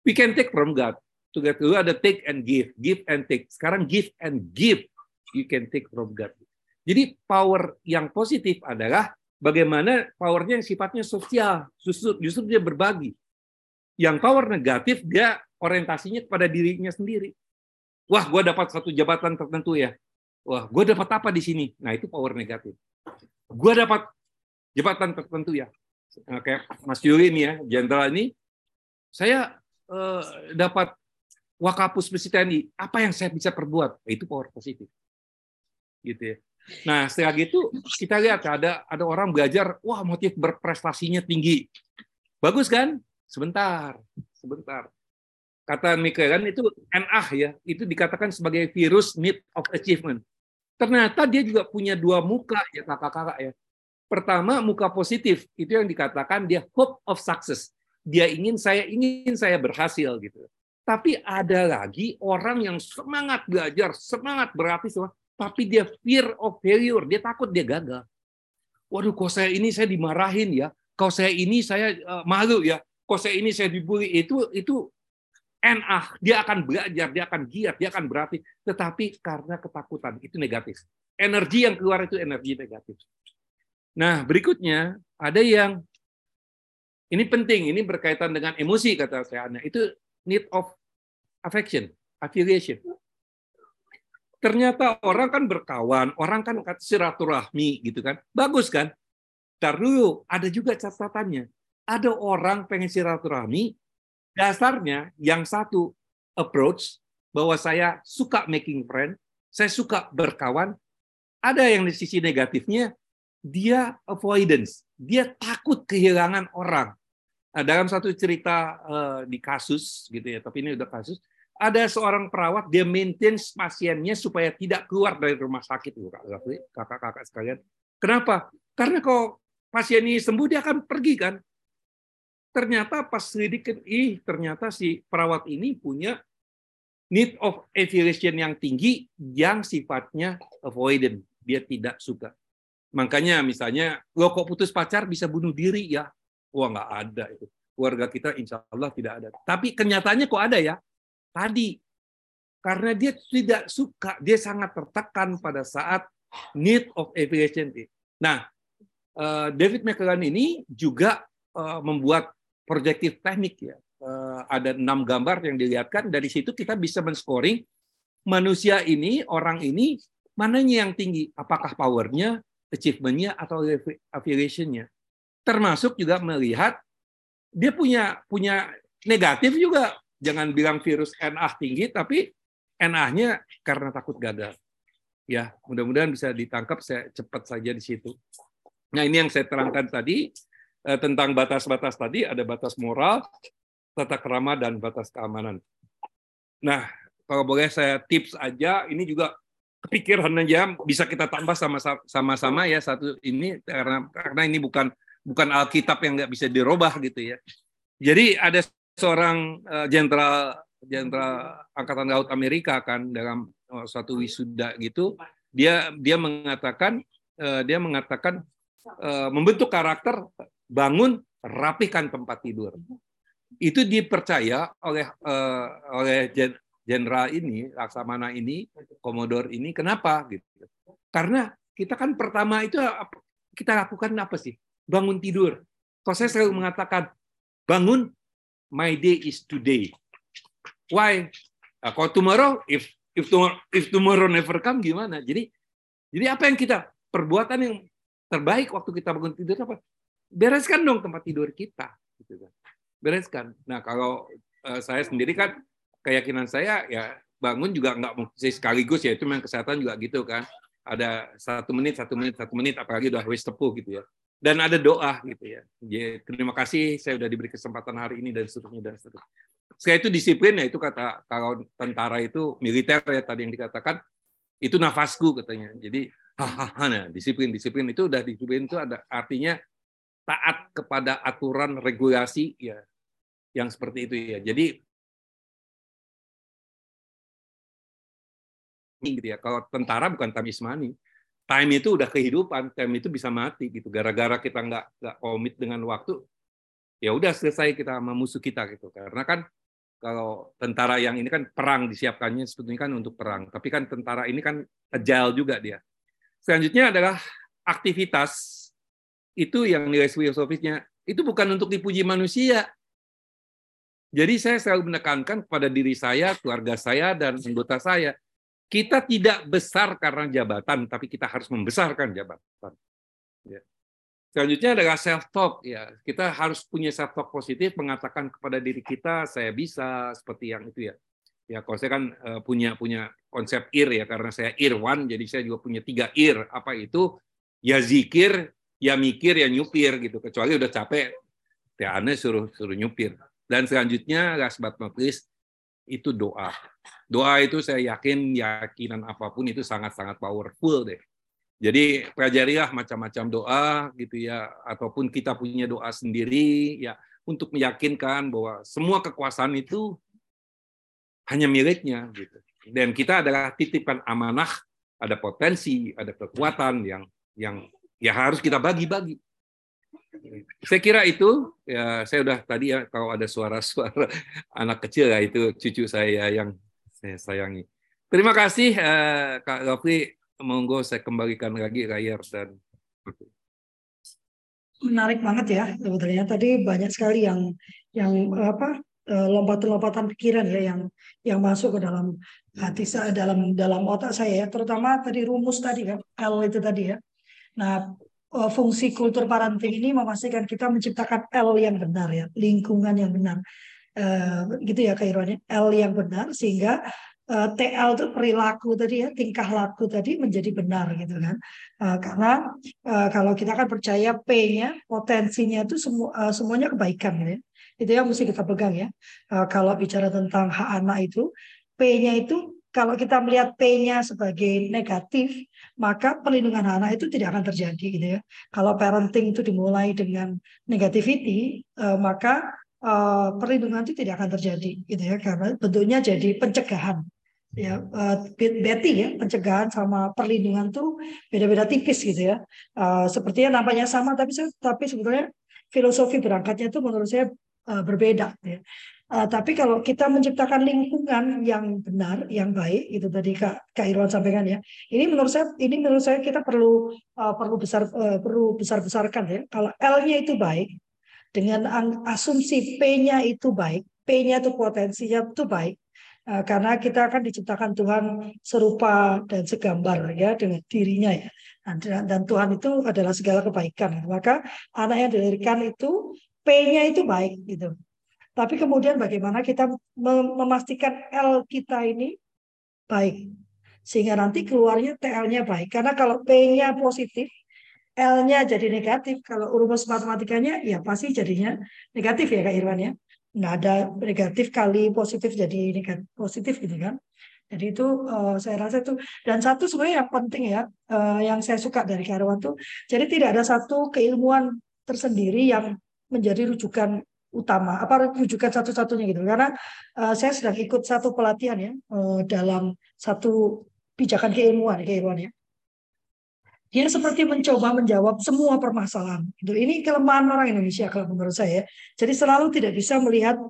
We can take from God. To get to ada take and give, give and take. Sekarang give and give you can take from God. Jadi power yang positif adalah bagaimana powernya yang sifatnya sosial, justru, justru dia berbagi. Yang power negatif dia orientasinya kepada dirinya sendiri. Wah, gue dapat satu jabatan tertentu ya. Wah, gue dapat apa di sini? Nah, itu power negatif. Gue dapat jabatan tertentu ya. Nah, kayak Mas Yuri ini ya, jenderal ini, saya eh, dapat Wakapus Besi TNI. Apa yang saya bisa perbuat? Itu power positif gitu ya. Nah, setelah gitu kita lihat ada ada orang belajar, wah motif berprestasinya tinggi. Bagus kan? Sebentar, sebentar. Kata kan itu NA ya, itu dikatakan sebagai virus need of achievement. Ternyata dia juga punya dua muka ya kakak-kakak ya. Pertama muka positif, itu yang dikatakan dia hope of success. Dia ingin saya ingin saya berhasil gitu. Tapi ada lagi orang yang semangat belajar, semangat berarti semua tapi dia fear of failure, dia takut dia gagal. Waduh, kok saya ini saya dimarahin ya, kok saya ini saya uh, malu ya, kok saya ini saya dibully itu itu NA, dia akan belajar, dia akan giat, dia akan berarti, tetapi karena ketakutan itu negatif. Energi yang keluar itu energi negatif. Nah, berikutnya ada yang ini penting, ini berkaitan dengan emosi kata saya, itu need of affection, affiliation. Ternyata orang kan berkawan, orang kan silaturahmi gitu kan. Bagus kan? Ntar ada juga catatannya. Ada orang pengen silaturahmi, dasarnya yang satu approach bahwa saya suka making friend, saya suka berkawan. Ada yang di sisi negatifnya, dia avoidance, dia takut kehilangan orang. Nah, dalam satu cerita uh, di kasus gitu ya, tapi ini udah kasus, ada seorang perawat dia maintain pasiennya supaya tidak keluar dari rumah sakit kakak-kakak sekalian. Kenapa? Karena kalau pasien ini sembuh dia akan pergi kan. Ternyata pas sedikit ih ternyata si perawat ini punya need of affiliation yang tinggi yang sifatnya avoidant. Dia tidak suka. Makanya misalnya, lo kok putus pacar bisa bunuh diri ya? Wah nggak ada itu. Keluarga kita insya Allah tidak ada. Tapi kenyataannya kok ada ya? Tadi karena dia tidak suka, dia sangat tertekan pada saat need of efficiency. Nah, eh, David McLaren ini juga eh, membuat proyektif teknik ya. Eh, ada enam gambar yang dilihatkan dari situ kita bisa men-scoring manusia ini, orang ini mananya yang tinggi, apakah powernya, achievementnya atau affiliationnya. Termasuk juga melihat dia punya punya negatif juga jangan bilang virus NA tinggi tapi NA-nya karena takut gagal. Ya, mudah-mudahan bisa ditangkap saya cepat saja di situ. Nah, ini yang saya terangkan tadi eh, tentang batas-batas tadi ada batas moral, tata kerama dan batas keamanan. Nah, kalau boleh saya tips aja, ini juga kepikiran aja bisa kita tambah sama-sama ya satu ini karena karena ini bukan bukan Alkitab yang nggak bisa dirubah gitu ya. Jadi ada seorang eh, jenderal jenderal angkatan laut Amerika kan dalam uh, suatu wisuda gitu dia dia mengatakan uh, dia mengatakan membentuk karakter bangun rapikan tempat tidur. Itu dipercaya oleh oleh jenderal ini laksamana ini komodor ini. Kenapa? Gitu. Karena kita kan pertama itu kita lakukan apa sih? Bangun tidur. Kalau saya selalu mengatakan, bangun, my day is today. Why? Nah, kalau tomorrow, if if tomorrow, if tomorrow never come, gimana? Jadi, jadi apa yang kita perbuatan yang terbaik waktu kita bangun tidur apa? Bereskan dong tempat tidur kita. Gitu kan. Bereskan. Nah kalau uh, saya sendiri kan keyakinan saya ya bangun juga nggak mesti sekaligus ya itu memang kesehatan juga gitu kan ada satu menit satu menit satu menit apalagi udah wis tepuh gitu ya dan ada doa gitu ya. Jadi, terima kasih saya sudah diberi kesempatan hari ini dan seterusnya dan seterusnya. Saya itu disiplin ya itu kata kalau tentara itu militer ya tadi yang dikatakan itu nafasku katanya. Jadi hahaha nah, disiplin disiplin itu udah disiplin itu ada artinya taat kepada aturan regulasi ya yang seperti itu ya. Jadi gitu ya. Kalau tentara bukan tamismani time itu udah kehidupan, time itu bisa mati gitu. Gara-gara kita nggak nggak komit dengan waktu, ya udah selesai kita sama musuh kita gitu. Karena kan kalau tentara yang ini kan perang disiapkannya sebetulnya kan untuk perang, tapi kan tentara ini kan agile juga dia. Selanjutnya adalah aktivitas itu yang nilai filosofisnya itu bukan untuk dipuji manusia. Jadi saya selalu menekankan kepada diri saya, keluarga saya, dan anggota saya kita tidak besar karena jabatan, tapi kita harus membesarkan jabatan. Ya. Selanjutnya adalah self talk ya. Kita harus punya self talk positif mengatakan kepada diri kita saya bisa seperti yang itu ya. Ya kalau saya kan uh, punya punya konsep ir ya karena saya irwan jadi saya juga punya tiga ir. Apa itu? Ya zikir, ya mikir, ya nyupir gitu. Kecuali udah capek ya aneh suruh suruh nyupir. Dan selanjutnya last but not itu doa. Doa itu saya yakin yakinan apa pun itu sangat-sangat powerful deh. Jadi pelajarilah macam-macam doa gitu ya ataupun kita punya doa sendiri ya untuk meyakinkan bahwa semua kekuasaan itu hanya miliknya gitu. Dan kita adalah titipan amanah, ada potensi, ada kekuatan yang yang ya harus kita bagi-bagi. Saya kira itu ya saya udah tadi ya kalau ada suara-suara anak kecil ya itu cucu saya yang saya sayangi. Terima kasih uh, Kak Rafli. Monggo saya kembalikan lagi layar dan menarik banget ya sebetulnya tadi banyak sekali yang yang apa eh, lompatan-lompatan pikiran ya yang yang masuk ke dalam hati saya dalam dalam otak saya ya terutama tadi rumus tadi kan L itu tadi ya nah eh, fungsi kultur parenting ini memastikan kita menciptakan L yang benar ya lingkungan yang benar. Uh, gitu ya kairuannya L yang benar sehingga uh, eh, TL itu perilaku tadi ya tingkah laku tadi menjadi benar gitu kan. Karena kalau kita kan percaya P-nya potensinya itu semua semuanya kebaikan gitu ya. Itu yang mesti kita pegang ya. Kalau bicara tentang hak anak itu P-nya itu kalau kita melihat P-nya sebagai negatif, maka perlindungan anak itu tidak akan terjadi gitu ya. Kalau parenting itu dimulai dengan negativity, maka uh, perlindungan itu tidak akan terjadi gitu ya. Karena bentuknya jadi pencegahan ya. Uh, Betty ya pencegahan sama perlindungan tuh beda-beda tipis gitu ya. Uh, sepertinya namanya sama tapi tapi sebetulnya filosofi berangkatnya itu menurut saya uh, berbeda ya uh, tapi kalau kita menciptakan lingkungan yang benar yang baik itu tadi kak kak Irwan sampaikan ya ini menurut saya ini menurut saya kita perlu uh, perlu besar uh, perlu besar besarkan ya kalau L-nya itu baik dengan asumsi P-nya itu baik, P-nya itu potensinya itu baik, eh, karena kita akan diciptakan Tuhan serupa dan segambar ya dengan dirinya ya. Dan Tuhan itu adalah segala kebaikan. Maka anak yang dilahirkan itu P-nya itu baik gitu. Tapi kemudian bagaimana kita memastikan L kita ini baik. Sehingga nanti keluarnya TL-nya baik. Karena kalau P-nya positif, L-nya jadi negatif. Kalau rumus matematikanya ya pasti jadinya negatif ya Kak Irwan ya. Nggak ada negatif kali positif jadi negatif positif gitu kan. Jadi itu uh, saya rasa itu dan satu sebenarnya yang penting ya uh, yang saya suka dari Kak Irwan tuh jadi tidak ada satu keilmuan tersendiri yang menjadi rujukan utama apa rujukan satu-satunya gitu. Karena uh, saya sedang ikut satu pelatihan ya uh, dalam satu pijakan keilmuan keilmuan ya. Dia seperti mencoba menjawab semua permasalahan itu ini kelemahan orang Indonesia kalau menurut saya jadi selalu tidak bisa melihat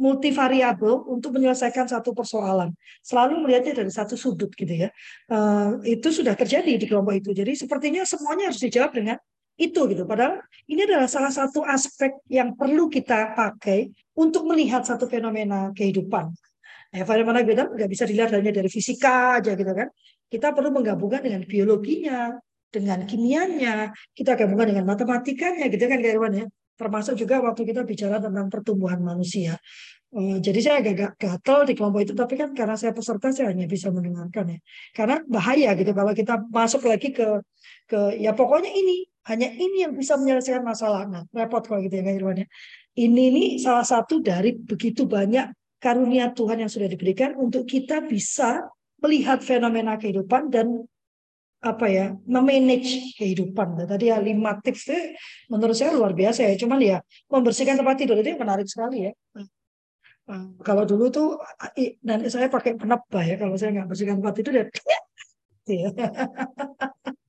multivariabel untuk menyelesaikan satu persoalan. Selalu melihatnya dari satu sudut gitu ya. Uh, itu sudah terjadi di kelompok itu. Jadi sepertinya semuanya harus dijawab dengan itu gitu. Padahal ini adalah salah satu aspek yang perlu kita pakai untuk melihat satu fenomena kehidupan. Eh, fenomena kehidupan nggak bisa dilihat hanya dari fisika aja gitu kan. Kita perlu menggabungkan dengan biologinya, dengan kimianya, kita gabungkan dengan matematikanya gitu kan kayak ya. Termasuk juga waktu kita bicara tentang pertumbuhan manusia. Uh, jadi saya agak gatel di kelompok itu, tapi kan karena saya peserta saya hanya bisa mendengarkan ya. Karena bahaya gitu kalau kita masuk lagi ke ke ya pokoknya ini hanya ini yang bisa menyelesaikan masalah. Nah, repot kalau gitu ya Kak Irwan ya. Ini salah satu dari begitu banyak karunia Tuhan yang sudah diberikan untuk kita bisa melihat fenomena kehidupan dan apa ya memanage kehidupan. Nah, tadi ya lima tips itu menurut saya luar biasa ya. Cuman ya membersihkan tempat tidur itu menarik sekali ya. Nah, kalau dulu tuh dan saya pakai penebah ya kalau saya nggak bersihkan tempat tidur ya.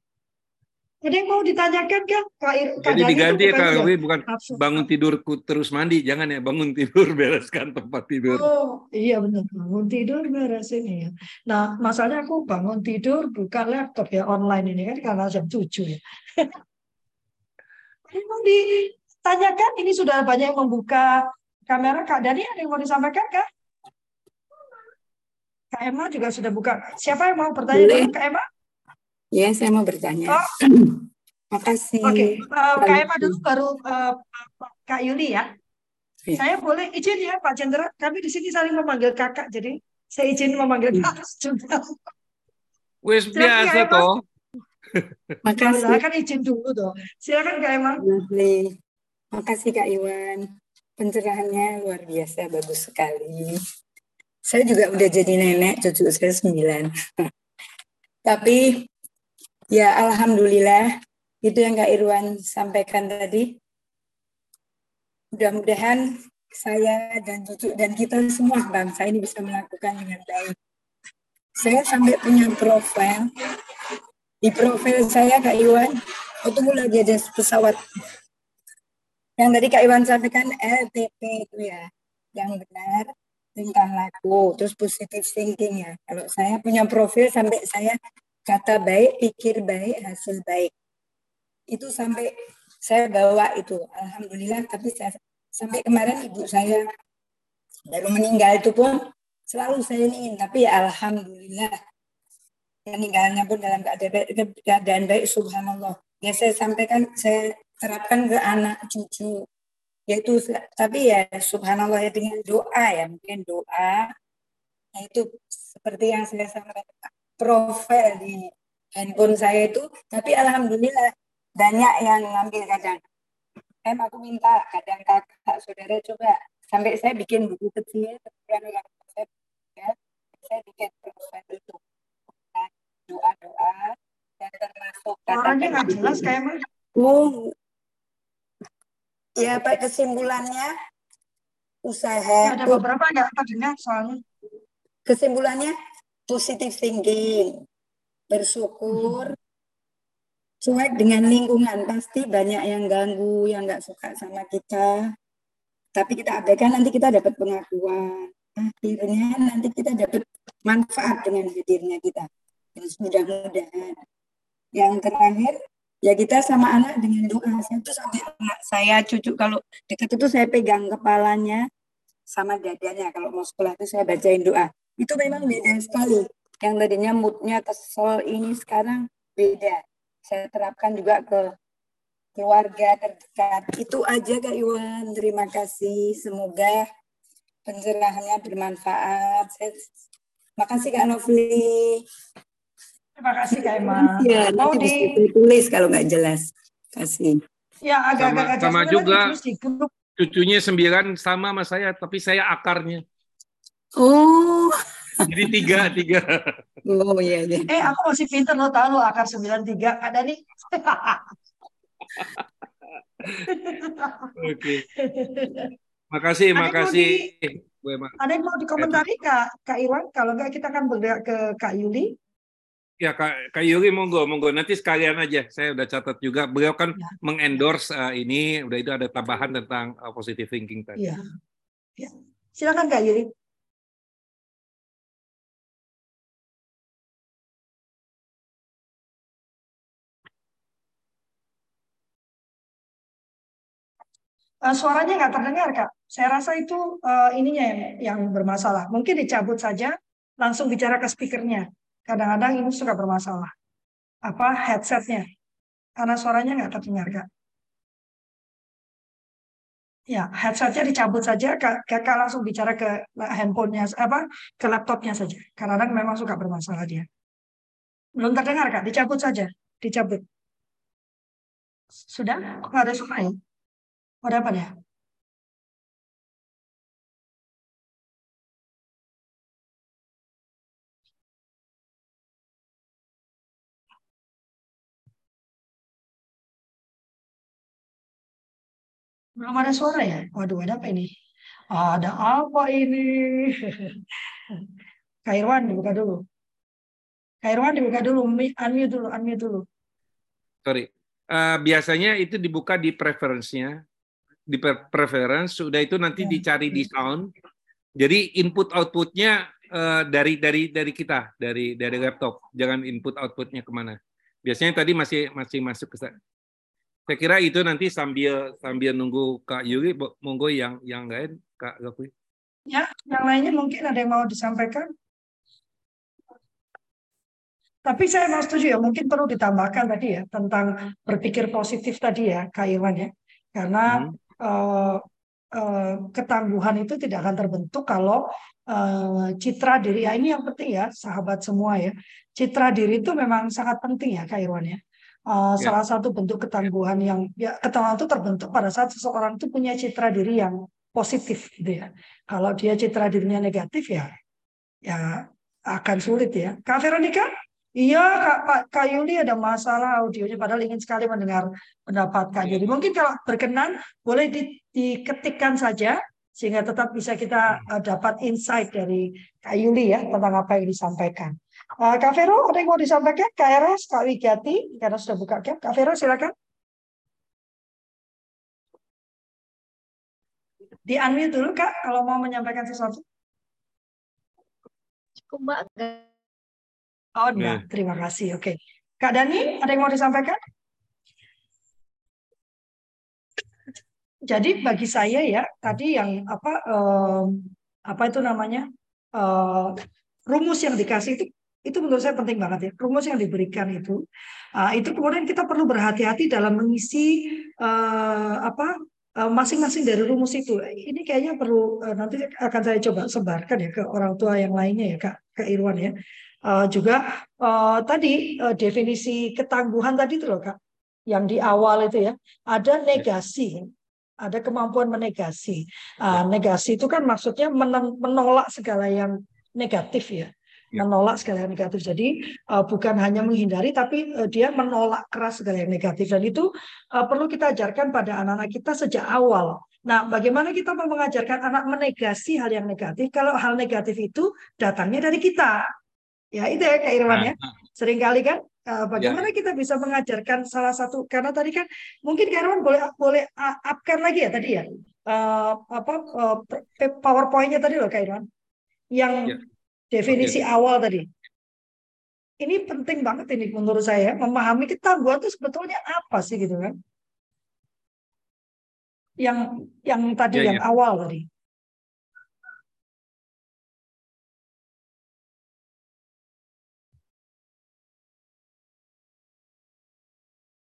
Ada yang mau ditanyakan kan? Kak, Kak Jadi diganti ya Kak Wi, bukan absurd. bangun tidur terus mandi, jangan ya bangun tidur bereskan tempat tidur. Oh iya benar bangun tidur beresin ya. Nah masalahnya aku bangun tidur buka laptop ya online ini kan karena jam 7 ya. ini mau ditanyakan ini sudah banyak yang membuka kamera Kak Dani ada yang mau disampaikan Kak? Kak Emma juga sudah buka. Siapa yang mau bertanya. Kak Emma? Ya, saya mau bertanya. Oh. Makasih. Oke, okay. uh, Kak Emma dulu baru uh, Kak Yuli ya. ya. Saya boleh izin ya Pak Chandra, kami di sini saling memanggil kakak, jadi saya izin memanggil hmm. kakak juga. Wes biasa toh. Makasih. Silakan izin dulu toh. Silakan Kak Emma. Makasih Kak Iwan. Pencerahannya luar biasa, bagus sekali. Saya juga udah jadi nenek, cucu saya sembilan. Tapi Ya, Alhamdulillah. Itu yang Kak Irwan sampaikan tadi. Mudah-mudahan saya dan cucu dan kita semua bangsa ini bisa melakukan dengan baik. Saya sampai punya profil. Di profil saya Kak Iwan, itu mulai ada pesawat. Yang tadi Kak Iwan sampaikan LTP itu ya, yang benar, tingkah laku, terus positive thinking ya. Kalau saya punya profil sampai saya kata baik, pikir baik, hasil baik. Itu sampai saya bawa itu, alhamdulillah. Tapi saya, sampai kemarin ibu saya baru meninggal itu pun selalu saya ingin. Tapi ya alhamdulillah meninggalnya pun dalam keadaan baik, keadaan baik subhanallah. Ya saya sampaikan, saya terapkan ke anak cucu yaitu tapi ya subhanallah ya dengan doa ya mungkin doa nah itu seperti yang saya sampaikan profil di handphone saya itu tapi alhamdulillah banyak yang ngambil kadang. Em aku minta kadang kakak saudara coba sampai saya bikin buku kecil kemudian orang saya ya, saya bikin profil itu. Doa doa dan termasuk orangnya nggak jelas kayak mana? Oh. Ya pak kesimpulannya usaha ada beberapa nggak terdengar soalnya. Kesimpulannya positive thinking, bersyukur, cuek dengan lingkungan. Pasti banyak yang ganggu, yang nggak suka sama kita. Tapi kita abaikan, nanti kita dapat pengakuan. Akhirnya nanti kita dapat manfaat dengan hadirnya kita. Mudah-mudahan. Yang terakhir, ya kita sama anak dengan doa. Saya tuh sampai anak saya, cucu kalau dekat itu saya pegang kepalanya sama dadanya. Kalau mau sekolah itu saya bacain doa itu memang beda sekali. Yang tadinya moodnya kesel ini sekarang beda. Saya terapkan juga ke keluarga terdekat. Itu aja Kak Iwan. Terima kasih. Semoga pencerahannya bermanfaat. Terima kasih Kak Novli. Terima kasih Kak Emma. Ya, nanti di... bisa tulis kalau nggak jelas. Kasih. Ya, agak-agak sama, sama juga cucunya sembilan sama sama saya, tapi saya akarnya. Oh. Jadi tiga, tiga. Oh iya, iya. Eh, aku masih pinter lo tahu lo akar sembilan tiga ada nih. Oke. Makasih, ada makasih. Di, ada yang mau dikomentari Kak, Kak Iwan? Kalau enggak kita akan bergerak ke Kak Yuli. Ya Kak, Kak Yuli monggo, monggo. Nanti sekalian aja. Saya udah catat juga. Beliau kan ya. mengendorse uh, ini. Udah itu ada tambahan tentang uh, positive thinking tadi. Iya. Ya. Silakan Kak Yuli. Uh, suaranya nggak terdengar kak. Saya rasa itu uh, ininya yang, yang bermasalah. Mungkin dicabut saja, langsung bicara ke speakernya. Kadang-kadang ini suka bermasalah. Apa headsetnya? Karena suaranya nggak terdengar kak. Ya, headsetnya dicabut saja, kak, kakak langsung bicara ke handphonenya, apa ke laptopnya saja. Karena kadang memang suka bermasalah dia. Belum terdengar kak, dicabut saja, dicabut. Sudah? Kok ada suara ya? Ada apa ya? Belum ada suara ya? Waduh, ada apa ini? Ada apa ini? Kak Irwan dibuka dulu. Kak Irwan dibuka dulu, unmute dulu, unmute dulu. Sorry. Uh, biasanya itu dibuka di preference-nya di preference sudah itu nanti ya. dicari di sound. Jadi input outputnya uh, dari dari dari kita dari dari laptop. Jangan input outputnya ke mana. Biasanya tadi masih masih masuk ke saya saya kira itu nanti sambil sambil nunggu kak Yuri monggo yang yang lain kak Gafri ya yang lainnya mungkin ada yang mau disampaikan? Tapi saya mau setuju ya, mungkin perlu ditambahkan tadi ya tentang berpikir positif tadi ya, Kak Irwan ya. Karena hmm uh, uh, ketangguhan itu tidak akan terbentuk kalau uh, citra diri ya ini yang penting ya sahabat semua ya citra diri itu memang sangat penting ya Kak Irwan ya. Uh, ya. Salah satu bentuk ketangguhan yang ya ketangguhan itu terbentuk pada saat seseorang itu punya citra diri yang positif gitu ya. Kalau dia citra dirinya negatif ya ya akan sulit ya. Kak Veronica, Iya, Kak, Pak Kak Yuli ada masalah audionya, padahal ingin sekali mendengar pendapat Kak Yuli. Mungkin kalau berkenan, boleh di, diketikkan saja, sehingga tetap bisa kita uh, dapat insight dari Kak Yuli ya, tentang apa yang disampaikan. Uh, Kak Vero, ada yang mau disampaikan? Kak Eres, Kak Wigati, karena sudah buka cap. Kak Vero, silakan. Di unmute dulu, Kak, kalau mau menyampaikan sesuatu. Cukup, Mbak. Oh, enggak. Nah. Terima kasih. Oke. Kak Dani, ada yang mau disampaikan? Jadi bagi saya ya, tadi yang apa um, apa itu namanya? Uh, rumus yang dikasih itu itu menurut saya penting banget ya. Rumus yang diberikan itu uh, itu kemudian kita perlu berhati-hati dalam mengisi uh, apa masing-masing uh, dari rumus itu. Ini kayaknya perlu uh, nanti akan saya coba sebarkan ya ke orang tua yang lainnya ya Kak, Kak Irwan ya. Uh, juga uh, tadi uh, definisi ketangguhan tadi itu loh kak, yang di awal itu ya ada negasi, ada kemampuan menegasi. Uh, negasi itu kan maksudnya menolak segala yang negatif ya, ya. menolak segala yang negatif. Jadi uh, bukan hanya menghindari, tapi uh, dia menolak keras segala yang negatif. Dan itu uh, perlu kita ajarkan pada anak-anak kita sejak awal. Nah, bagaimana kita mau mengajarkan anak menegasi hal yang negatif kalau hal negatif itu datangnya dari kita? Ya itu ya Kak Irwan ya. Nah, nah. Seringkali kan uh, bagaimana ya. kita bisa mengajarkan salah satu karena tadi kan mungkin Kak Irwan boleh boleh upkan lagi ya tadi ya. Uh, apa uh, PowerPoint-nya tadi loh Kak Irwan. Yang ya. definisi okay. awal tadi. Ini penting banget ini menurut saya memahami ketangguhan itu sebetulnya apa sih gitu kan. Yang yang tadi ya, yang ya. awal tadi.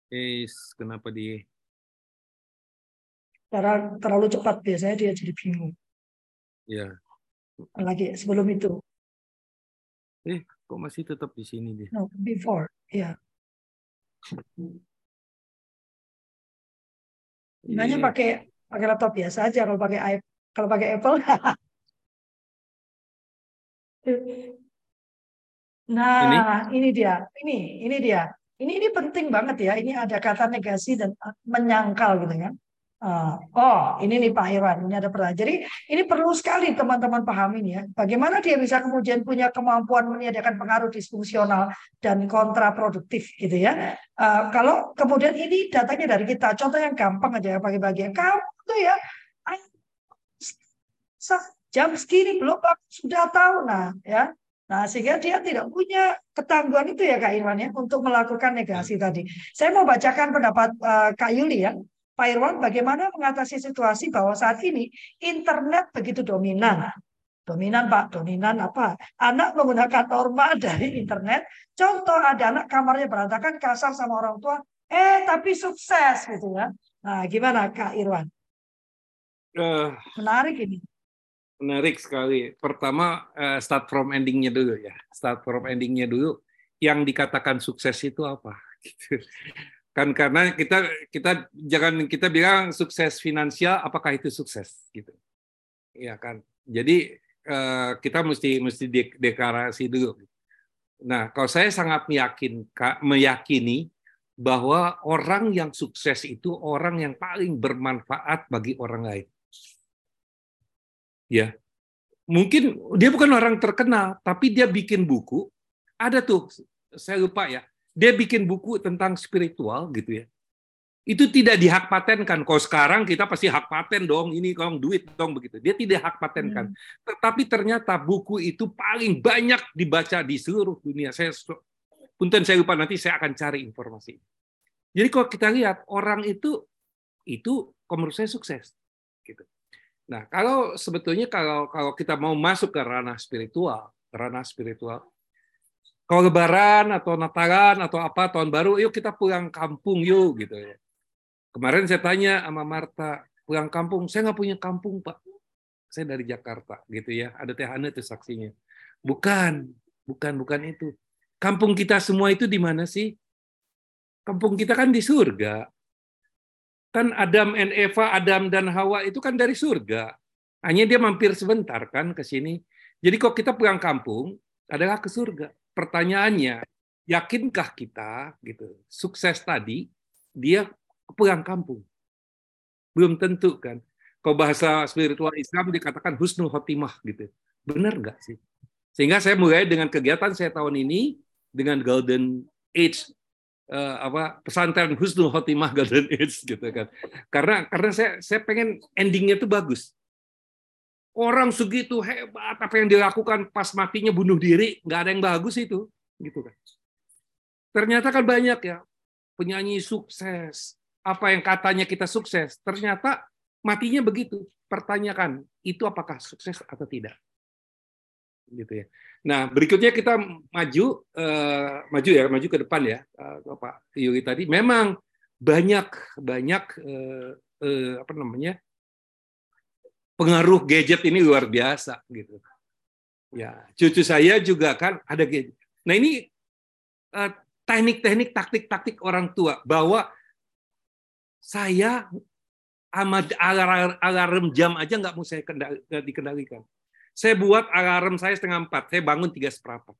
Eh, kenapa di Karena terlalu cepat biasanya dia jadi bingung. Ya. Lagi sebelum itu. Eh, kok masih tetap di sini dia? No, before. Ya. Nanya Iya. pakai pakai laptop biasa aja kalau pakai iP- kalau pakai Apple. Nah, ini dia. Ini, ini dia. Ini ini penting banget ya. Ini ada kata negasi dan uh, menyangkal gitu kan. Uh, oh, ini nih Pak Irwan, ini ada pertanyaan. Jadi ini perlu sekali teman-teman pahamin ya. Bagaimana dia bisa kemudian punya kemampuan meniadakan pengaruh disfungsional dan kontraproduktif gitu ya. Uh, kalau kemudian ini datanya dari kita. Contoh yang gampang aja ya bagi-bagi. Kamu tuh ya jam segini belum sudah tahu nah ya. Nah, sehingga dia tidak punya ketangguhan itu ya Kak Irwan ya untuk melakukan negasi tadi. Saya mau bacakan pendapat uh, Kak Yuli ya. Pak Irwan, bagaimana mengatasi situasi bahwa saat ini internet begitu dominan? Dominan Pak, dominan apa? Anak menggunakan norma dari internet. Contoh ada anak kamarnya berantakan kasar sama orang tua, eh tapi sukses gitu ya. Nah, gimana Kak Irwan? Eh, Menarik ini. Menarik sekali. Pertama, eh, start from endingnya dulu ya. Start from endingnya dulu. Yang dikatakan sukses itu apa? Kan karena kita kita jangan kita bilang sukses finansial, apakah itu sukses? Gitu. Iya kan. Jadi eh, kita mesti mesti de- deklarasi dulu. Nah, kalau saya sangat meyakin, meyakini bahwa orang yang sukses itu orang yang paling bermanfaat bagi orang lain. Ya, mungkin dia bukan orang terkenal, tapi dia bikin buku. Ada tuh, saya lupa ya. Dia bikin buku tentang spiritual gitu ya. Itu tidak dihak patenkan. Kalau sekarang kita pasti hak paten dong, ini kalau duit dong begitu. Dia tidak hak patenkan. Tetapi ternyata buku itu paling banyak dibaca di seluruh dunia. Saya punten saya lupa nanti saya akan cari informasi. Jadi kalau kita lihat orang itu itu menurut saya sukses. Nah, kalau sebetulnya kalau kalau kita mau masuk ke ranah spiritual, ranah spiritual, kalau lebaran atau natalan atau apa tahun baru, yuk kita pulang kampung yuk gitu ya. Kemarin saya tanya sama Marta, pulang kampung, saya nggak punya kampung pak, saya dari Jakarta gitu ya. Ada Teh Hana itu saksinya. Bukan, bukan, bukan itu. Kampung kita semua itu di mana sih? Kampung kita kan di surga. Kan Adam and Eva, Adam dan Hawa itu kan dari surga. Hanya dia mampir sebentar kan ke sini. Jadi kok kita pulang kampung adalah ke surga. Pertanyaannya, yakinkah kita gitu sukses tadi dia pulang kampung? Belum tentu kan. Kalau bahasa spiritual Islam dikatakan husnul khotimah gitu. Benar nggak sih? Sehingga saya mulai dengan kegiatan saya tahun ini dengan Golden Age uh, apa pesantren Husnul Khotimah Golden Age gitu kan. Karena karena saya saya pengen endingnya itu bagus. Orang segitu hebat apa yang dilakukan pas matinya bunuh diri nggak ada yang bagus itu gitu kan. Ternyata kan banyak ya penyanyi sukses apa yang katanya kita sukses ternyata matinya begitu. Pertanyakan itu apakah sukses atau tidak gitu ya. Nah berikutnya kita maju uh, maju ya maju ke depan ya uh, Pak Yuri tadi memang banyak banyak uh, uh, apa namanya pengaruh gadget ini luar biasa gitu. Ya cucu saya juga kan ada gadget. Nah ini uh, teknik-teknik taktik-taktik orang tua bahwa saya amat alarm, jam aja nggak mau saya kendali, dikendalikan. Saya buat alarm saya setengah empat, saya bangun tiga seperempat.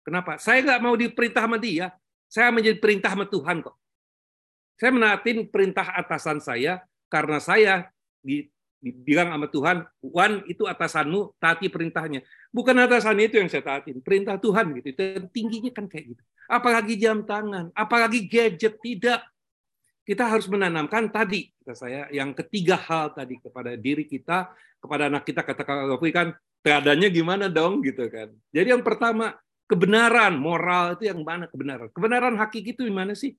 Kenapa? Saya nggak mau diperintah sama dia, saya menjadi perintah sama Tuhan kok. Saya menaati perintah atasan saya karena saya dibilang sama Tuhan, Wan itu atasanmu, taati perintahnya. Bukan atasan itu yang saya taatin, perintah Tuhan gitu. Dan tingginya kan kayak gitu. Apalagi jam tangan, apalagi gadget tidak. Kita harus menanamkan tadi kata saya yang ketiga hal tadi kepada diri kita, kepada anak kita kata Kak kan keadaannya gimana dong gitu kan. Jadi yang pertama kebenaran moral itu yang mana kebenaran? Kebenaran hakiki itu di mana sih?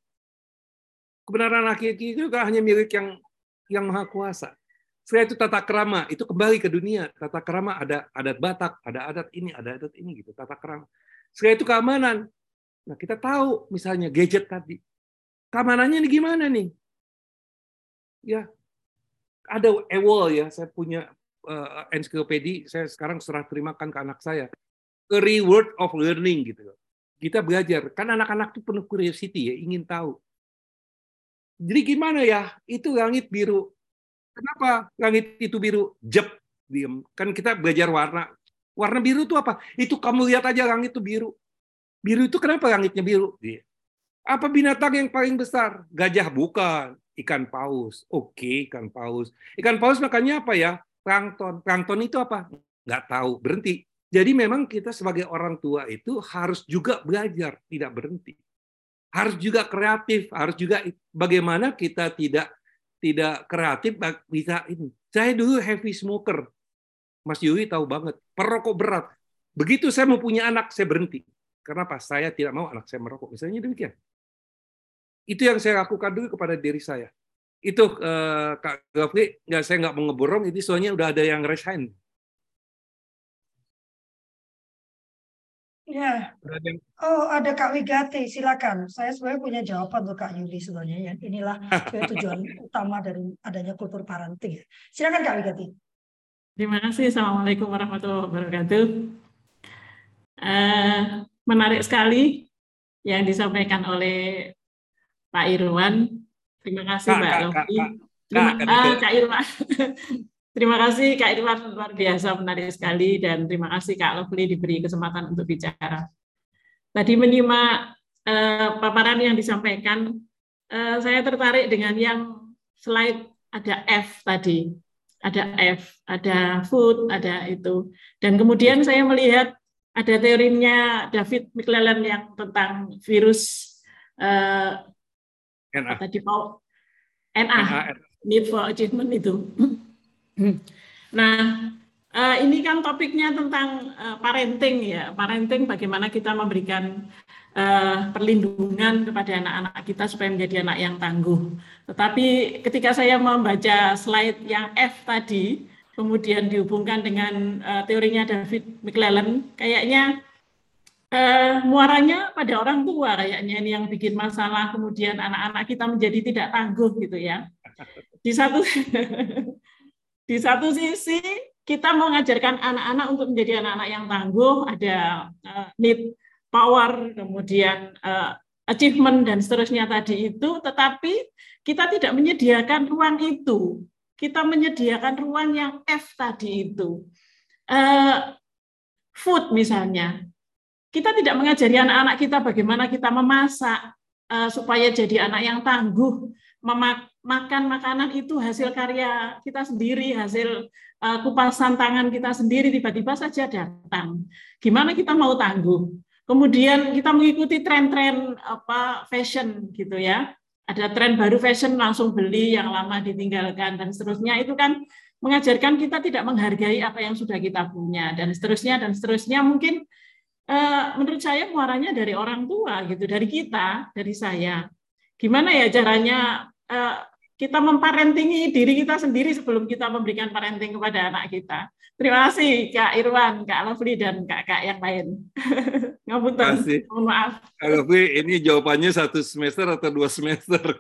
Kebenaran hakiki itu kan hanya milik yang yang maha kuasa. Setelah itu tata krama itu kembali ke dunia. Tata krama ada adat Batak, ada adat ini, ada adat ini gitu. Tata krama. Setelah itu keamanan. Nah kita tahu misalnya gadget tadi. Keamanannya ini gimana nih? Ya, ada ewol ya, saya punya uh, ensiklopedia, saya sekarang serah terimakan ke anak saya. A reward of learning gitu. Kita belajar, kan anak-anak itu penuh curiosity ya, ingin tahu. Jadi gimana ya? Itu langit biru. Kenapa langit itu biru? Jep, diem. Kan kita belajar warna. Warna biru itu apa? Itu kamu lihat aja langit itu biru. Biru itu kenapa langitnya biru? Apa binatang yang paling besar? Gajah bukan ikan paus. Oke, ikan paus. Ikan paus makannya apa ya? Plankton. Plankton itu apa? Nggak tahu. Berhenti. Jadi memang kita sebagai orang tua itu harus juga belajar, tidak berhenti. Harus juga kreatif, harus juga bagaimana kita tidak tidak kreatif bisa ini. Saya dulu heavy smoker. Mas Yuri tahu banget, perokok berat. Begitu saya mau punya anak, saya berhenti. Kenapa? Saya tidak mau anak saya merokok. Misalnya demikian. Itu yang saya lakukan dulu kepada diri saya. Itu eh, Kak Gafri, nggak saya nggak mau ngeborong, ini soalnya udah ada yang resign. Ya. Oh, ada Kak Wigati, silakan. Saya sebenarnya punya jawaban untuk Kak Yuli sebenarnya. Ya. Inilah tujuan utama dari adanya kultur parenting. Silakan Kak Wigati. Terima kasih. Assalamualaikum warahmatullahi wabarakatuh. Uh, menarik sekali yang disampaikan oleh Pak Irwan. Terima kasih Kak, Mbak Kak, Lofi. Kak, Terima, Kak, Kak Irwan. terima kasih Kak Irwan luar biasa menarik sekali dan terima kasih Kak Lovely diberi kesempatan untuk bicara. Tadi menyimak uh, paparan yang disampaikan, uh, saya tertarik dengan yang slide ada F tadi, ada F, ada food, ada itu. Dan kemudian saya melihat ada teorinya David McClellan yang tentang virus uh, NA. Tadi mau NA, need for achievement itu. nah, uh, ini kan topiknya tentang uh, parenting ya. Parenting bagaimana kita memberikan uh, perlindungan kepada anak-anak kita supaya menjadi anak yang tangguh. Tetapi ketika saya membaca slide yang F tadi, kemudian dihubungkan dengan teorinya David McClellan, kayaknya eh, muaranya pada orang tua kayaknya ini yang bikin masalah kemudian anak-anak kita menjadi tidak tangguh gitu ya. Di satu di satu sisi kita mengajarkan anak-anak untuk menjadi anak-anak yang tangguh ada uh, need power kemudian uh, achievement dan seterusnya tadi itu tetapi kita tidak menyediakan ruang itu. Kita menyediakan ruang yang F tadi itu. Uh, food misalnya kita tidak mengajari anak-anak kita bagaimana kita memasak uh, supaya jadi anak yang tangguh. Memak makan makanan itu hasil karya kita sendiri, hasil uh, kupasan tangan kita sendiri tiba-tiba saja datang. Gimana kita mau tangguh? Kemudian kita mengikuti tren-tren apa fashion gitu ya. Ada tren baru fashion langsung beli, yang lama ditinggalkan dan seterusnya itu kan mengajarkan kita tidak menghargai apa yang sudah kita punya dan seterusnya dan seterusnya mungkin menurut saya muaranya dari orang tua gitu, dari kita, dari saya. Gimana ya caranya uh, kita memparentingi diri kita sendiri sebelum kita memberikan parenting kepada anak kita. Terima kasih Kak Irwan, Kak Lovely, dan Kak-Kak yang lain. Ngapunten, mohon maaf. Kak Lovely, ini jawabannya satu semester atau dua semester?